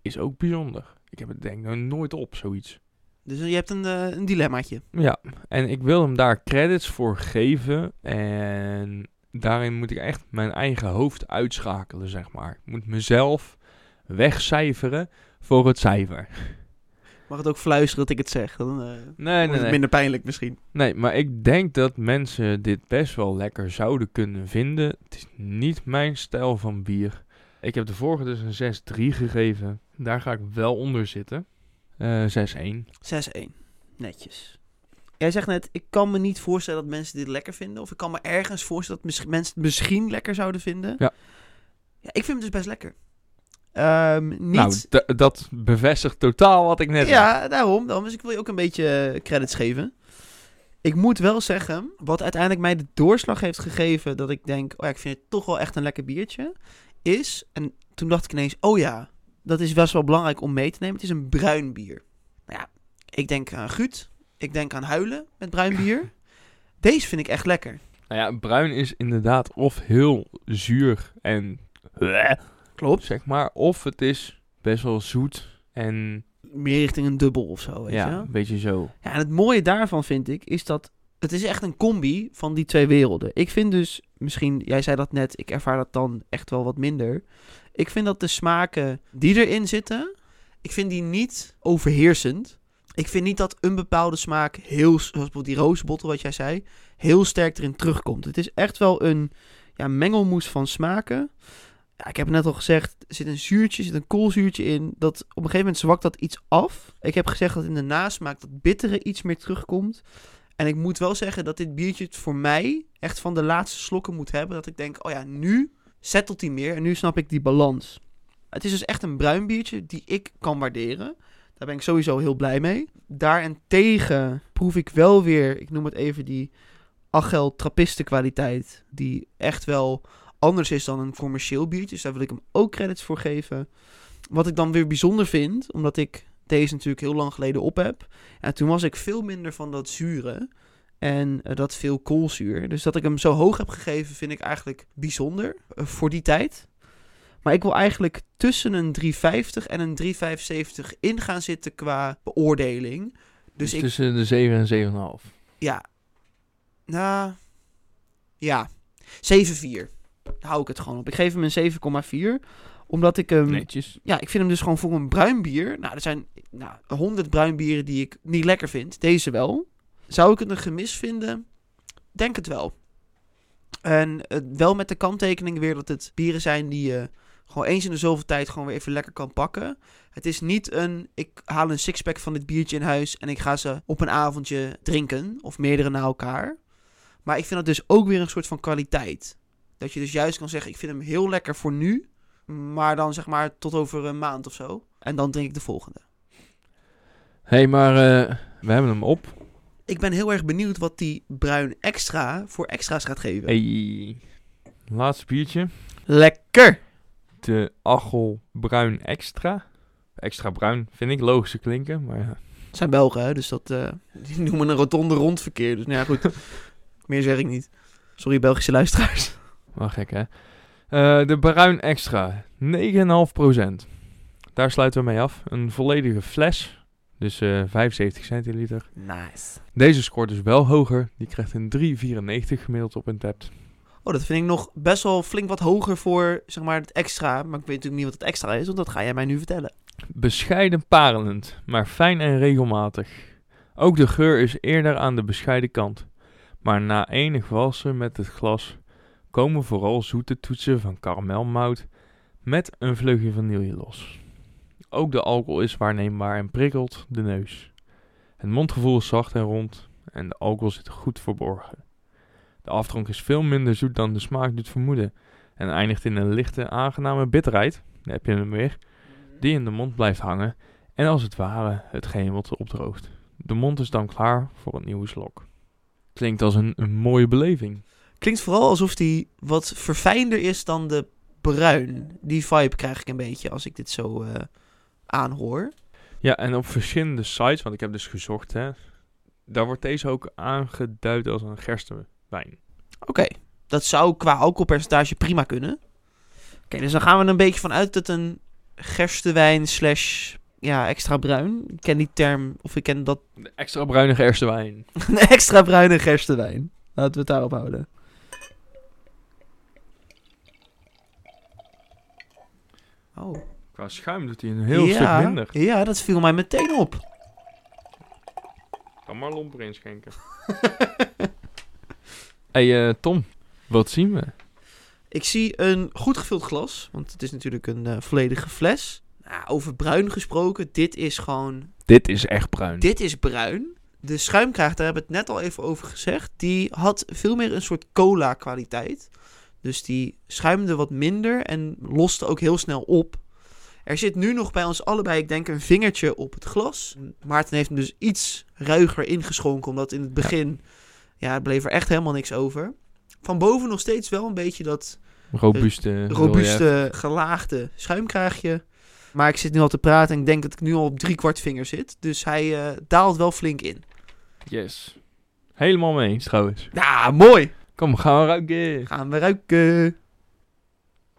Is ook bijzonder. Ik heb het denk ik nooit op, zoiets. Dus je hebt een, uh, een dilemmaatje. Ja, en ik wil hem daar credits voor geven. En daarin moet ik echt mijn eigen hoofd uitschakelen, zeg maar. Ik moet mezelf wegcijferen voor het cijfer. Mag het ook fluisteren dat ik het zeg? Dan uh, nee, nee, nee. minder pijnlijk misschien. Nee, maar ik denk dat mensen dit best wel lekker zouden kunnen vinden. Het is niet mijn stijl van bier. ik heb de vorige dus een 6-3 gegeven. Daar ga ik wel onder zitten. Eh 6-1. 6-1. Netjes. Jij zegt net, ik kan me niet voorstellen dat mensen dit lekker vinden. Of ik kan me ergens voorstellen dat mensen het misschien lekker zouden vinden. Ja. ja ik vind het dus best lekker. Ehm, niet... Nou, dat bevestigt totaal wat ik net zei. ja, daarom, daarom. Dus ik wil je ook een beetje eh, credits geven. Ik moet wel zeggen, wat uiteindelijk mij de doorslag heeft gegeven... dat ik denk, oh ja, ik vind het toch wel echt een lekker biertje... is, en toen dacht ik ineens, oh ja, dat is best wel belangrijk om mee te nemen. Het is een bruin bier. Nou ja, ik denk aan Guut. Ik denk aan huilen met bruin bier. Deze vind ik echt lekker. Nou ja, bruin is inderdaad of heel zuur en... Klopt. Zeg maar. Of het is best wel zoet en... Meer richting een dubbel of zo, weet je ja, wel? een beetje zo. Ja, en het mooie daarvan vind ik, is dat het is echt een combi van die twee werelden. Ik vind dus, misschien, jij zei dat net, ik ervaar dat dan echt wel wat minder. Ik vind dat de smaken die erin zitten, ik vind die niet overheersend. Ik vind niet dat een bepaalde smaak heel, zoals bijvoorbeeld die rozenbottel wat jij zei, heel sterk erin terugkomt. Het is echt wel een ja, mengelmoes van smaken. Ja, ik heb net al gezegd, er zit een zuurtje, zit een koolzuurtje in. Dat, op een gegeven moment zwakt dat iets af. Ik heb gezegd dat in de nasmaak dat bittere iets meer terugkomt. En ik moet wel zeggen dat dit biertje het voor mij echt van de laatste slokken moet hebben. Dat ik denk, oh ja, nu settelt hij meer en nu snap ik die balans. Het is dus echt een bruin biertje die ik kan waarderen. Daar ben ik sowieso heel blij mee. Daarentegen proef ik wel weer, ik noem het even die Achel Trappisten kwaliteit. Die echt wel anders is dan een commercieel biertje. Dus daar wil ik hem ook credits voor geven. Wat ik dan weer bijzonder vind, omdat ik deze natuurlijk heel lang geleden op heb. En toen was ik veel minder van dat zure. En eh, dat veel koolzuur. Dus dat ik hem zo hoog heb gegeven, vind ik eigenlijk bijzonder eh, voor die tijd. Maar ik wil eigenlijk tussen een 350 en een 375 in gaan zitten qua beoordeling. Dus Dus ik, tussen de 7 en 7,5. ja. Nou, ja. 7,4. Hou ik het gewoon op. Ik geef hem een 7,4. Omdat ik hem... Netjes. Ja, ik vind hem dus gewoon voor een bruin bier. Nou, er zijn nou, 100 bruin bieren die ik niet lekker vind. Deze wel. Zou ik het een gemis vinden? Denk het wel. En wel met de kanttekening weer dat het bieren zijn die je gewoon eens in de zoveel tijd gewoon weer even lekker kan pakken. Het is niet een, ik haal een sixpack van dit biertje in huis en ik ga ze op een avondje drinken. Of meerdere na elkaar. Maar ik vind dat dus ook weer een soort van kwaliteit. Dat je dus juist kan zeggen, ik vind hem heel lekker voor nu. Maar dan zeg maar tot over een maand of zo. En dan drink ik de volgende. Hé, hey, maar eh, we hebben hem op. Ik ben heel erg benieuwd wat die bruin extra voor extra's gaat geven. Hey. Laatste biertje. Lekker! De Achel Bruin Extra. Extra bruin vind ik logische klinken, maar ja. Het zijn Belgen, hè? dus dat eh, die noemen een rotonde rondverkeer. Dus nou ja, goed. Meer zeg ik niet. Sorry, Belgische luisteraars. Wel gek, hè? Eh, de Bruin Extra. 9,5%. Daar sluiten we mee af. Een volledige fles. Dus eh 75 centiliter. Nice. Deze scoort dus wel hoger. Die krijgt een 3,94 gemiddeld op een tap. Oh, dat vind ik nog best wel flink wat hoger voor, zeg maar, het extra. Maar ik weet natuurlijk niet wat het extra is, want dat ga jij mij nu vertellen. Bescheiden parelend, maar fijn en regelmatig. Ook de geur is eerder aan de bescheiden kant. Maar na enig walsen met het glas komen vooral zoete toetsen van karamelmout met een vleugje vanille los. Ook de alcohol is waarneembaar en prikkelt de neus. Het mondgevoel is zacht en rond en de alcohol zit goed verborgen. De afdronk is veel minder zoet dan de smaak doet vermoeden en eindigt in een lichte aangename bitterheid, daar heb je hem weer, die in de mond blijft hangen en als het ware het gehemelte opdroogt. De mond is dan klaar voor een nieuwe slok. Klinkt als een, een mooie beleving. Klinkt vooral alsof die wat verfijnder is dan de bruin. Die vibe krijg ik een beetje als ik dit zo eh, aanhoor. Ja, en op verschillende sites, want ik heb dus gezocht, hè, daar wordt deze ook aangeduid als een gerstenwijn. Oké, dat zou qua alcoholpercentage prima kunnen. Oké, dus dan gaan we er een beetje vanuit dat een gerstewijn slash ja, extra bruin. Ik ken die term, of ik ken dat De extra bruine gerstenwijn. een extra bruine gerstewijn. Laten we het daarop houden. Oh. Qua schuim doet hij een heel ja, stuk minder. Ja, dat viel mij meteen op. Kan maar lomper inschenken. hey, eh, Tom, wat zien we? Ik zie een goed gevuld glas, want het is natuurlijk een eh, volledige fles. Nou, over bruin gesproken, dit is gewoon Dit is echt bruin. Dit is bruin. De schuimkraag, daar hebben we het net al even over gezegd. Die had veel meer een soort cola kwaliteit. Dus die schuimde wat minder en loste ook heel snel op. Er zit nu nog bij ons allebei, ik denk, een vingertje op het glas. Maarten heeft hem dus iets ruiger ingeschonken, omdat in het begin, ja, bleef er echt helemaal niks over. Van boven nog steeds wel een beetje dat Robuuste. relief. robuuste, gelaagde schuimkraagje. Maar ik zit nu al te praten en ik denk dat ik nu al op drie kwart vinger zit. Dus hij eh, daalt wel flink in. Yes. Helemaal mee eens trouwens. Ja, mooi. Kom, gaan we ruiken. Gaan we ruiken.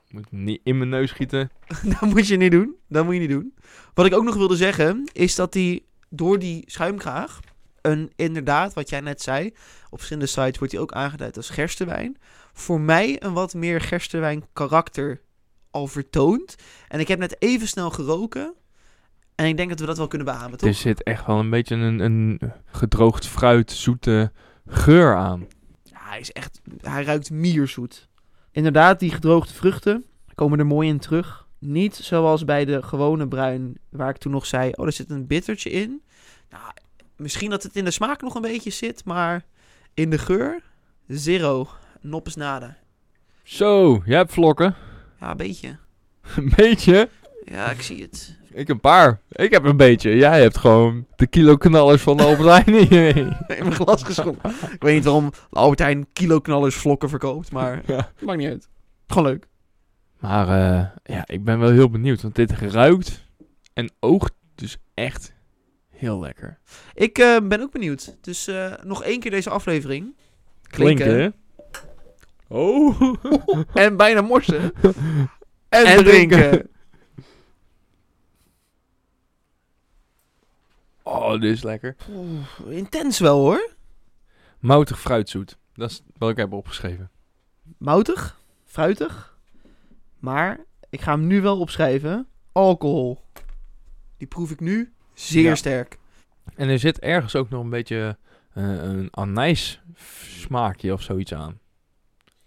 Moet niet in mijn neus schieten. dat moet je niet doen. Dat moet je niet doen. Wat ik ook nog wilde zeggen, is dat die door die schuimkraag, een, inderdaad, wat jij net zei, op verschillende sites wordt die ook aangeduid als gerstewijn. Voor mij een wat meer gerstewijn karakter al vertoont. En ik heb net even snel geroken. En ik denk dat we dat wel kunnen beamen, toch? Er zit echt wel een beetje een, een gedroogd fruit, zoete geur aan. Hij is echt, hij ruikt mierzoet. Inderdaad, die gedroogde vruchten komen er mooi in terug. Niet zoals bij de gewone bruin, waar ik toen nog zei, oh, er zit een bittertje in. Nou, misschien dat het in de smaak nog een beetje zit, maar in de geur, zero, noppes nada. Zo, jij hebt vlokken. Ja, een beetje. Een beetje. Ja, ik zie het. Ik een paar. Ik heb een beetje. Jij hebt gewoon de kilo knallers van de Albert Heijn in mijn glas geschonken. ik weet niet waarom Albert Heijn kilo knallers vlokken verkoopt, maar Ja. maakt niet uit. Gewoon leuk. Maar eh, ja, ik ben wel heel benieuwd. Want dit ruikt en oogt dus echt heel lekker. Ik eh, ben ook benieuwd. Dus eh, nog één keer deze aflevering. Klinken. Oh. En bijna morsen. en, en drinken. drinken. Oh, dit is lekker. Oeh, intens wel hoor. Moutig fruitzoet. Dat is wat ik heb opgeschreven. Moutig, fruitig. Maar ik ga hem nu wel opschrijven. Alcohol. Die proef ik nu zeer Ja. sterk. En er zit ergens ook nog een beetje eh, een anijs smaakje of zoiets aan.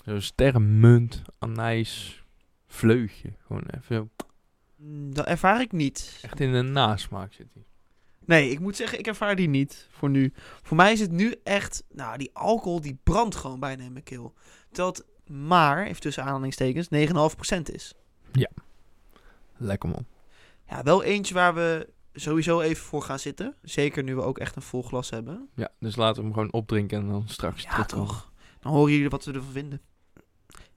Zo'n sterrenmunt, anijs, vleugje. Gewoon even Mm, Dat ervaar ik niet. echt in de nasmaak zit hij. Nee, ik moet zeggen, ik ervaar die niet voor nu. Voor mij is het nu echt... Nou, die alcohol die brandt gewoon bijna in mijn keel. Het maar, even tussen aanhalingstekens, 9,5% is. Lekker man. Ja, wel eentje waar we sowieso even voor gaan zitten. Zeker nu we ook echt een vol glas hebben. Ja, dus laten we hem gewoon opdrinken en dan straks Ja, toch. Dan horen jullie wat we ervan vinden.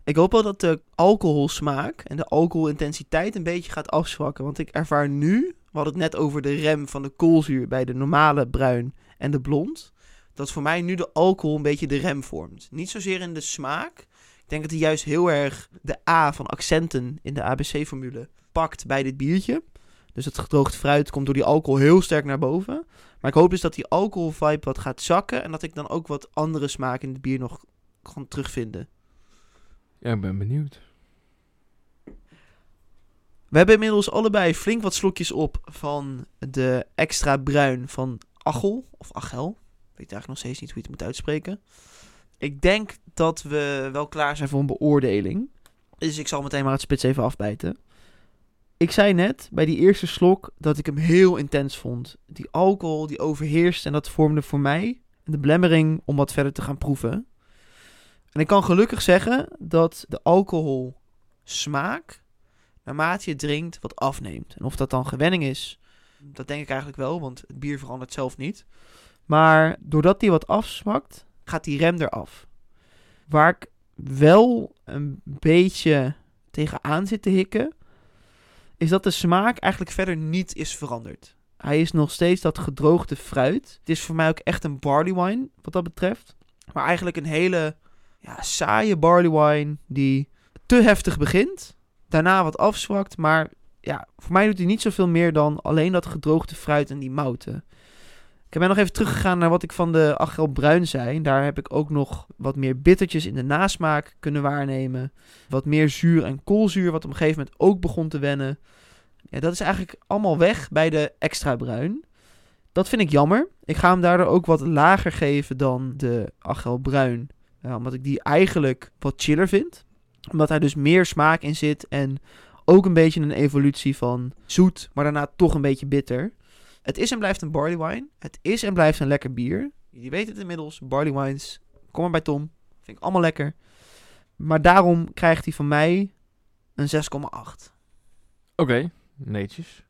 Ik hoop wel dat de alcoholsmaak en de alcoholintensiteit een beetje gaat afzwakken. Want ik ervaar nu, we hadden het net over de rem van de koolzuur bij de normale bruin en de blond. Dat voor mij nu de alcohol een beetje de rem vormt. Niet zozeer in de smaak. Ik denk dat hij juist heel erg de A van accenten in de ABC-formule pakt bij dit biertje. Dus het gedroogd fruit komt door die alcohol heel sterk naar boven. Maar ik hoop dus dat die alcoholvibe wat gaat zakken. En dat ik dan ook wat andere smaken in het bier nog kan terugvinden. Ja, ik ben benieuwd. We hebben inmiddels allebei flink wat slokjes op van de extra bruin van Achel. Of Achel. Ik weet eigenlijk nog steeds niet hoe je het moet uitspreken. Ik denk dat we wel klaar zijn voor een beoordeling. Dus ik zal meteen maar het spits even afbijten. Ik zei net bij die eerste slok dat ik hem heel intens vond. Die alcohol die overheerst en dat vormde voor mij de belemmering om wat verder te gaan proeven. En ik kan gelukkig zeggen dat de alcohol smaak naarmate je drinkt wat afneemt. En of dat dan gewenning is, dat denk ik eigenlijk wel, want het bier verandert zelf niet. Maar doordat die wat afsmakt, gaat die rem eraf. Waar ik wel een beetje tegenaan zit te hikken, is dat de smaak eigenlijk verder niet is veranderd. Hij is nog steeds dat gedroogde fruit. Het is voor mij ook echt een barley wine, wat dat betreft. Maar eigenlijk een hele ja, saaie barley wine die te heftig begint daarna wat afzwakt. Maar ja, voor mij doet hij niet zoveel meer dan alleen dat gedroogde fruit en die mouten. Ik ben nog even teruggegaan naar wat ik van de Achel Bruin zei. Daar heb ik ook nog wat meer bittertjes in de nasmaak kunnen waarnemen. Wat meer zuur en koolzuur, wat op een gegeven moment ook begon te wennen. Ja, dat is eigenlijk allemaal weg bij de extra bruin. Dat vind ik jammer. Ik ga hem daardoor ook wat lager geven dan de Achel Bruin. Omdat ik die eigenlijk wat chiller vind. Omdat daar dus meer smaak in zit en ook een beetje een evolutie van zoet, maar daarna toch een beetje bitter. Het is en blijft een barley wine. Het is en blijft een lekker bier. Je weet het inmiddels, barley wines. Kom maar bij Tom. Vind ik allemaal lekker. Maar daarom krijgt hij van mij een 6,8. Oké, netjes.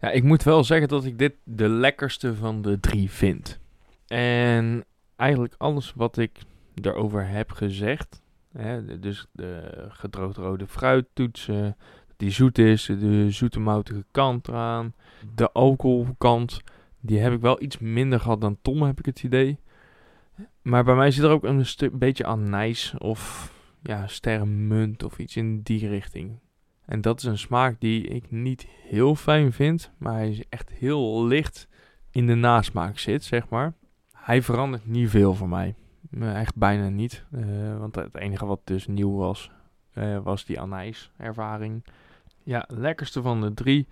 Ja, ik moet wel zeggen dat ik dit de lekkerste van de drie vind. En eigenlijk alles wat ik erover heb gezegd, hè, dus de gedroogd rode fruit toetsen, die zoet is, de zoete moutige kant eraan, de alcoholkant, die heb ik wel iets minder gehad dan Tom, heb ik het idee. Maar bij mij zit er ook een stuk beetje anijs of ja, sterrenmunt of iets in die richting. En dat is een smaak die ik niet heel fijn vind, maar hij is echt heel licht in de nasmaak zit, zeg maar. Hij verandert niet veel voor mij. Echt bijna niet. Eh, want het enige wat dus nieuw was, eh, was die anijs-ervaring. Ja, lekkerste van de drie.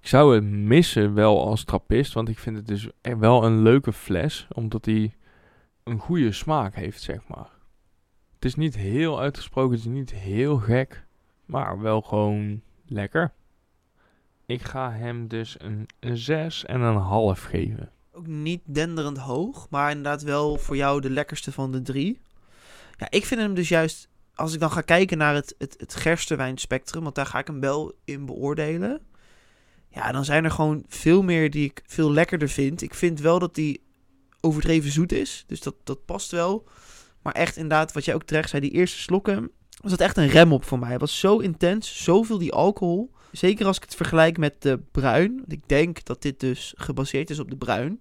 Ik zou het missen wel als trappist, want ik vind het dus e- wel een leuke fles, omdat hij een goede smaak heeft, zeg maar. Het is niet heel uitgesproken, het is niet heel gek, maar wel gewoon lekker. Ik ga hem dus een 6 en een half geven. Ook niet denderend hoog, maar inderdaad wel voor jou de lekkerste van de drie. Ja, ik vind hem dus juist, als ik dan ga kijken naar het, het, het gerstewijnspectrum, want daar ga ik hem wel in beoordelen. Ja, dan zijn er gewoon veel meer die ik veel lekkerder vind. Ik vind wel dat die overdreven zoet is, dus dat, dat past wel. Maar echt inderdaad, wat jij ook terecht zei, die eerste slokken, was dat echt een rem op voor mij. Het was zo intens, zoveel die alcohol. Zeker als ik het vergelijk met de bruin. Ik denk dat dit dus gebaseerd is op de bruin.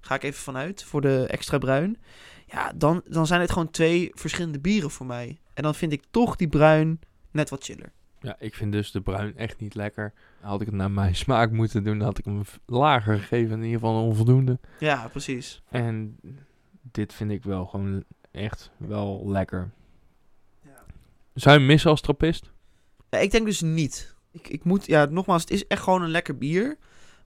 Ga ik even vanuit voor de extra bruin. Ja, dan, dan zijn het gewoon twee verschillende bieren voor mij. En dan vind ik toch die bruin net wat chiller. Ja, ik vind dus de bruin echt niet lekker. Had ik het naar mijn smaak moeten doen, dan had ik hem lager gegeven. In ieder geval een onvoldoende. Ja, precies. En dit vind ik wel gewoon echt wel lekker. Ja. Zou je hem missen als trappist? Ja, ik denk dus niet. Ik, ik moet, ja, nogmaals, het is echt gewoon een lekker bier.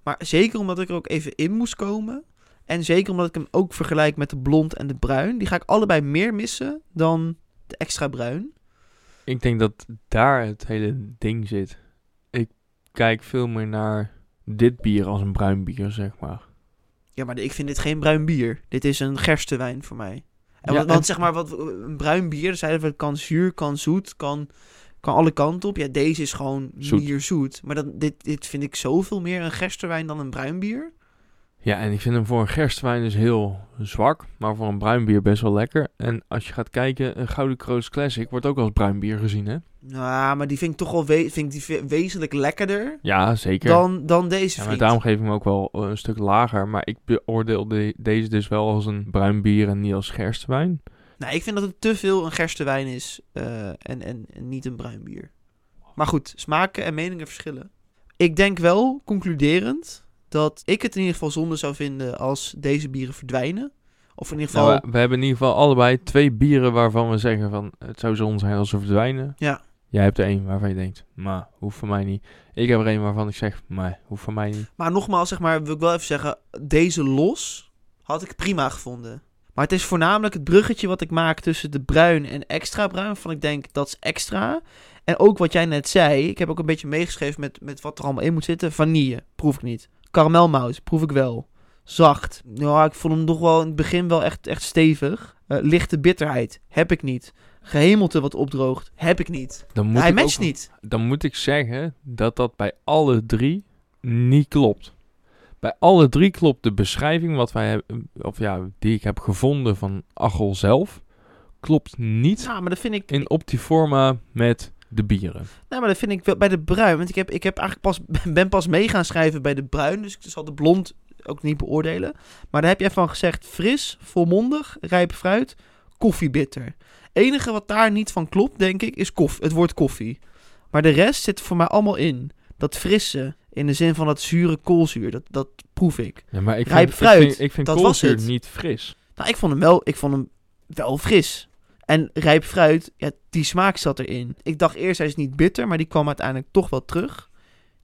Maar zeker omdat ik er ook even in moest komen. En zeker omdat ik hem ook vergelijk met de blond en de bruin. Die ga ik allebei meer missen dan de extra bruin. Ik denk dat daar het hele ding zit. Ik kijk veel meer naar dit bier als een bruin bier, zeg maar. Ja, maar ik vind dit geen bruin bier. Dit is een gerstewijn voor mij. En Ja, want, want en- zeg maar, wat, een bruin bier, zeiden we, kan zuur, kan zoet, kan, kan alle kanten op. Ja, deze is gewoon zoet. Maar dat, dit, dit vind ik zoveel meer een gerstewijn dan een bruin bier. Ja, en ik vind hem voor een gerstwijn dus heel zwak, maar voor een bruin bier best wel lekker. En als je gaat kijken, een Gouden Kroos Classic wordt ook als bruin bier gezien, hè? Nou, maar die vind ik toch wel we vind ik die wezenlijk lekkerder Ja, zeker. dan, dan deze ja, maar daarom geef ik hem ook wel eh, een stuk lager. Maar ik beoordeel de- deze dus wel als een bruin bier en niet als gerstwijn. Nou, ik vind dat het te veel een gerstewijn is eh, en, en, en niet een bruin bier. Maar goed, smaken en meningen verschillen. Ik denk wel, concluderend, dat ik het in ieder geval zonde zou vinden als deze bieren verdwijnen. Of in ieder geval... Nou, we, we hebben in ieder geval allebei twee bieren waarvan we zeggen van het zou zonde zijn als ze verdwijnen. Ja. Jij hebt er één waarvan je denkt, maar hoeft voor mij niet. Ik heb er één waarvan ik zeg, maar hoeft voor mij niet. Maar nogmaals, zeg maar, wil ik wel even zeggen, deze los had ik prima gevonden. Maar het is voornamelijk het bruggetje wat ik maak tussen de bruin en extra bruin. Van ik denk, dat is extra. En ook wat jij net zei, ik heb ook een beetje meegeschreven met, met wat er allemaal in moet zitten. Vanille, proef ik niet. Karamelmout, proef ik wel. Zacht. Ja, ik vond hem nog wel in het begin wel echt, echt stevig. Eh, lichte bitterheid, heb ik niet. Gehemelte wat opdroogt, heb ik niet. Dan moet Hij ik matcht ook- niet. Dan moet ik zeggen dat dat bij alle drie niet klopt. Bij alle drie klopt de beschrijving wat wij hebben, of ja, die ik heb gevonden van Achel zelf, klopt niet Ja, maar dat vind ik... in optiforma met de bieren. Nou, maar dat vind ik wel bij de bruin. Want ik, heb, ik heb eigenlijk pas, ben pas mee gaan schrijven bij de bruin. Dus ik zal de blond ook niet beoordelen. Maar daar heb jij van gezegd fris, volmondig, rijp fruit, koffiebitter. enige wat daar niet van klopt, denk ik, is koff het woord koffie. Maar de rest zit voor mij allemaal in. Dat frisse, in de zin van dat zure koolzuur, dat, dat proef ik. Ja, maar ik Rijp vind, fruit, ik vind, ik vind dat was koolzuur het. niet fris. Nou, ik vond hem wel, ik vond hem wel fris. En rijp fruit, ja, die smaak zat erin. Ik dacht eerst hij is niet bitter, maar die kwam uiteindelijk toch wel terug.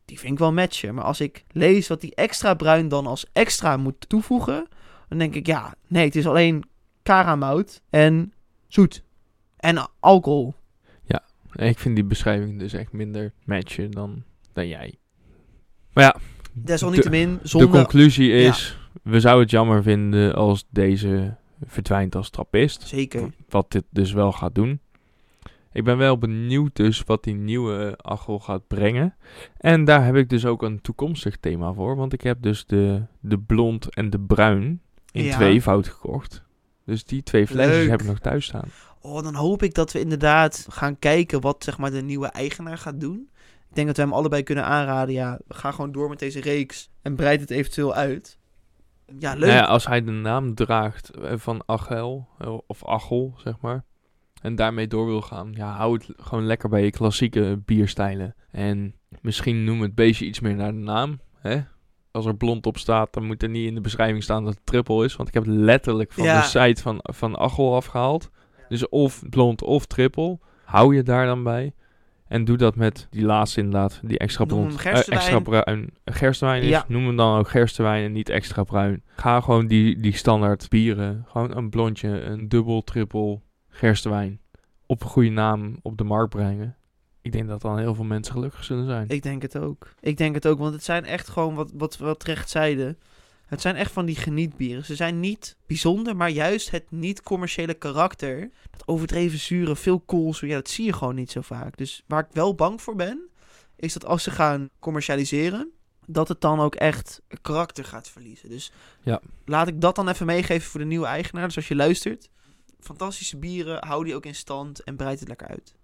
Die vind ik wel matchen. Maar als ik lees wat die extra bruin dan als extra moet toevoegen, dan denk ik ja, nee, het is alleen karamout en zoet. En alcohol. Ik vind die beschrijving dus echt minder matchen dan, dan jij. Maar ja, Desalniettemin, de zonder... conclusie is... We zouden het jammer vinden als deze verdwijnt als trappist. Zeker. Wat dit dus wel gaat doen. Ik ben wel benieuwd dus wat die nieuwe Achel gaat brengen. En daar heb ik dus ook een toekomstig thema voor. Want ik heb dus de, de blond en de bruin in Ja. twee fout gekocht. Dus die twee flesjes heb ik nog thuis staan. Oh, dan hoop ik dat we inderdaad gaan kijken wat zeg maar, de nieuwe eigenaar gaat doen. Ik denk dat we hem allebei kunnen aanraden. Ja, ga gewoon door met deze reeks en breid het eventueel uit. Ja, leuk. Nou ja, als hij de naam draagt eh, van Achel, eh, of Achel, zeg maar. En daarmee door wil gaan. Ja, hou het gewoon lekker bij je klassieke bierstijlen. En misschien noem het beestje iets meer naar de naam. Hè? Als er blond op staat, dan moet er niet in de beschrijving staan dat het triple is. Want ik heb het letterlijk van Ja. de site van, van Achel afgehaald. Dus of blond of triple. Hou je daar dan bij. En doe dat met die laatste inderdaad, die extra blond. eh, gerstewijn. extra bruin. Gerstewijn is, Ja. noem hem dan ook gerstewijn en niet extra bruin. Ga gewoon die, die standaard bieren. Gewoon een blondje, een dubbel, triple gerstewijn. Op een goede naam op de markt brengen. Ik denk dat dan heel veel mensen gelukkig zullen zijn. Ik denk het ook. Ik denk het ook, want het zijn echt gewoon wat, wat we terecht zeiden. Het zijn echt van die genietbieren. Ze zijn niet bijzonder, maar juist het niet-commerciële karakter. Dat overdreven zure, veel koolzuur, ja, dat zie je gewoon niet zo vaak. Dus waar ik wel bang voor ben, is dat als ze gaan commercialiseren, dat het dan ook echt karakter gaat verliezen. Dus Ja. laat ik dat dan even meegeven voor de nieuwe eigenaar. Dus als je luistert, fantastische bieren, hou die ook in stand en breid het lekker uit.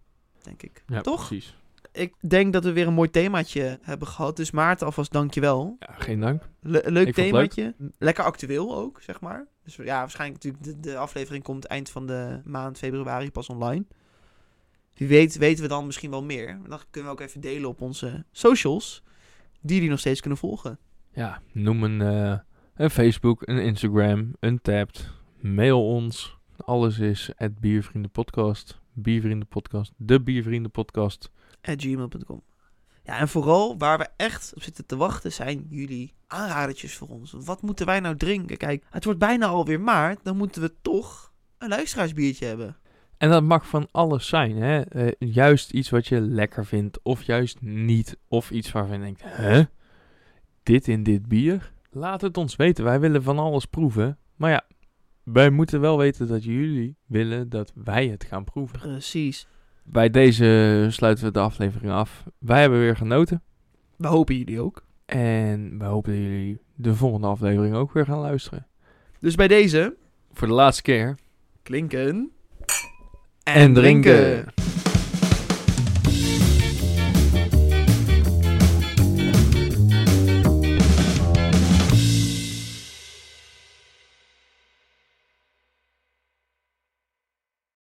Denk ik. ja, toch? precies. Ik denk dat we weer een mooi themaatje hebben gehad. Dus Maarten, alvast dankjewel. Ja, geen dank. Le leuk Ik themaatje. Lekker actueel ook, zeg maar. Dus ja, waarschijnlijk natuurlijk de, de aflevering komt eind van de maand februari pas online. Wie weet weten we dan misschien wel meer. Dan kunnen we ook even delen op onze socials. Die jullie nog steeds kunnen volgen. Ja, noem een, eh, een Facebook, een Instagram, een Tapped. Mail ons. Alles is at Biervriendenpodcast. Biervriendenpodcast. De Biervriendenpodcast. Gmail.com Ja, en vooral waar we echt op zitten te wachten zijn jullie aanradertjes voor ons. Wat moeten wij nou drinken? Kijk, het wordt bijna alweer maart. Dan moeten we toch een luisteraarsbiertje hebben. En dat mag van alles zijn. Hè? Eh, juist iets wat je lekker vindt. Of juist niet. Of iets waarvan je denkt, hè? Dit in dit bier? Laat het ons weten. Wij willen van alles proeven. Maar ja, wij moeten wel weten dat jullie willen dat wij het gaan proeven. Precies. Bij deze sluiten we de aflevering af. Wij hebben weer genoten. We hopen jullie ook. En we hopen dat jullie de volgende aflevering ook weer gaan luisteren. Dus bij deze Voor de laatste keer. klinken En drinken.